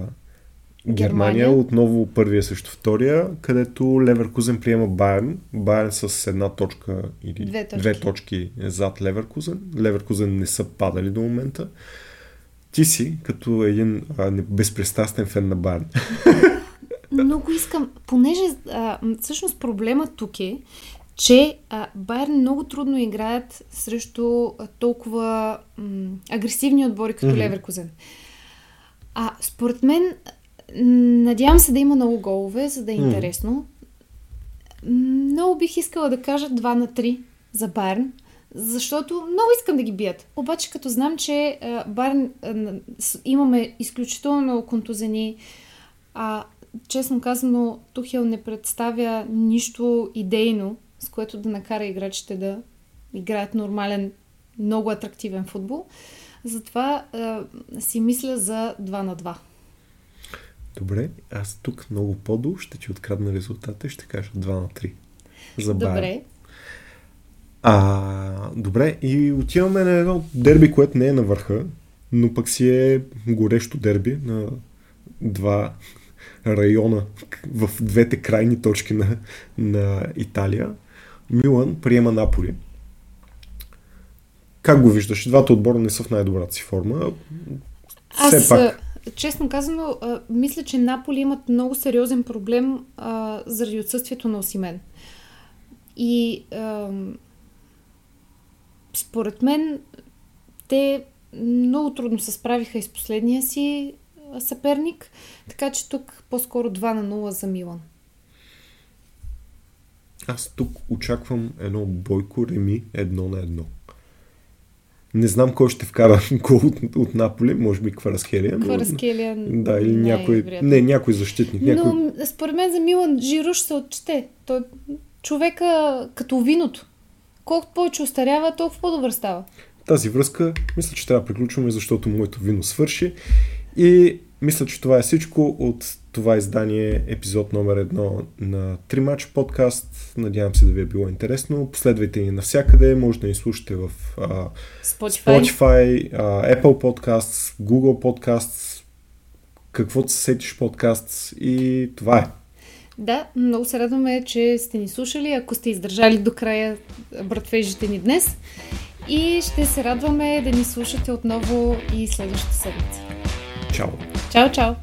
Германия. Германия. Отново първия срещу втория, където Леверкузен приема Байерн. Байерн с една точка или две точки, две точки зад Леверкузен. Леверкузен не са падали до момента. Ти си като един а, безпристрастен фен на Байерн. Много искам, понеже а, всъщност проблема тук е, че а, Байерн много трудно играят срещу а, толкова м, агресивни отбори като mm-hmm. Леверкузен. А според мен, надявам се да има много голове, за да е mm-hmm. интересно. Много бих искала да кажа 2 на 3 за Байерн, защото много искам да ги бият. Обаче като знам, че а, Байерн а, имаме изключително контузени, а честно казано, Тухел не представя нищо идейно с което да накара играчите да играят нормален, много атрактивен футбол. Затова а, си мисля за 2 на 2. Добре, аз тук много по-долу ще ти открадна резултата и ще кажа 2 на 3. За Добре. А, добре, и отиваме на едно дерби, което не е на върха, но пък си е горещо дерби на два района в двете крайни точки на, на Италия. Милан приема Наполи. Как го виждаш? Двата отбора не са в най-добрата си форма. Все Аз, пак... честно казано, мисля, че Наполи имат много сериозен проблем а, заради отсъствието на Осимен. И а, според мен те много трудно се справиха и с последния си съперник, така че тук по-скоро 2 на 0 за Милан. Аз тук очаквам едно бойко реми едно на едно. Не знам кой ще вкара гол от, от Наполи, може би Кварасхелия. Кварасхелия. Да, или не, някой, не, някой защитник. Някой... Но според мен за Милан Жируш се отчете. Той човека като виното. Колкото повече остарява, толкова по-добър става. Тази връзка, мисля, че трябва да приключваме, защото моето вино свърши. И мисля, че това е всичко от това издание, епизод номер едно на 3 матч подкаст. Надявам се да ви е било интересно. Последвайте ни навсякъде. Може да ни слушате в а, Spotify, Spotify а, Apple Podcasts, Google Podcasts, каквото се сетиш подкаст и това е. Да, много се радваме, че сте ни слушали. Ако сте издържали до края братвежите ни днес. И ще се радваме да ни слушате отново и следващата седмица. Чао! Чао, чао!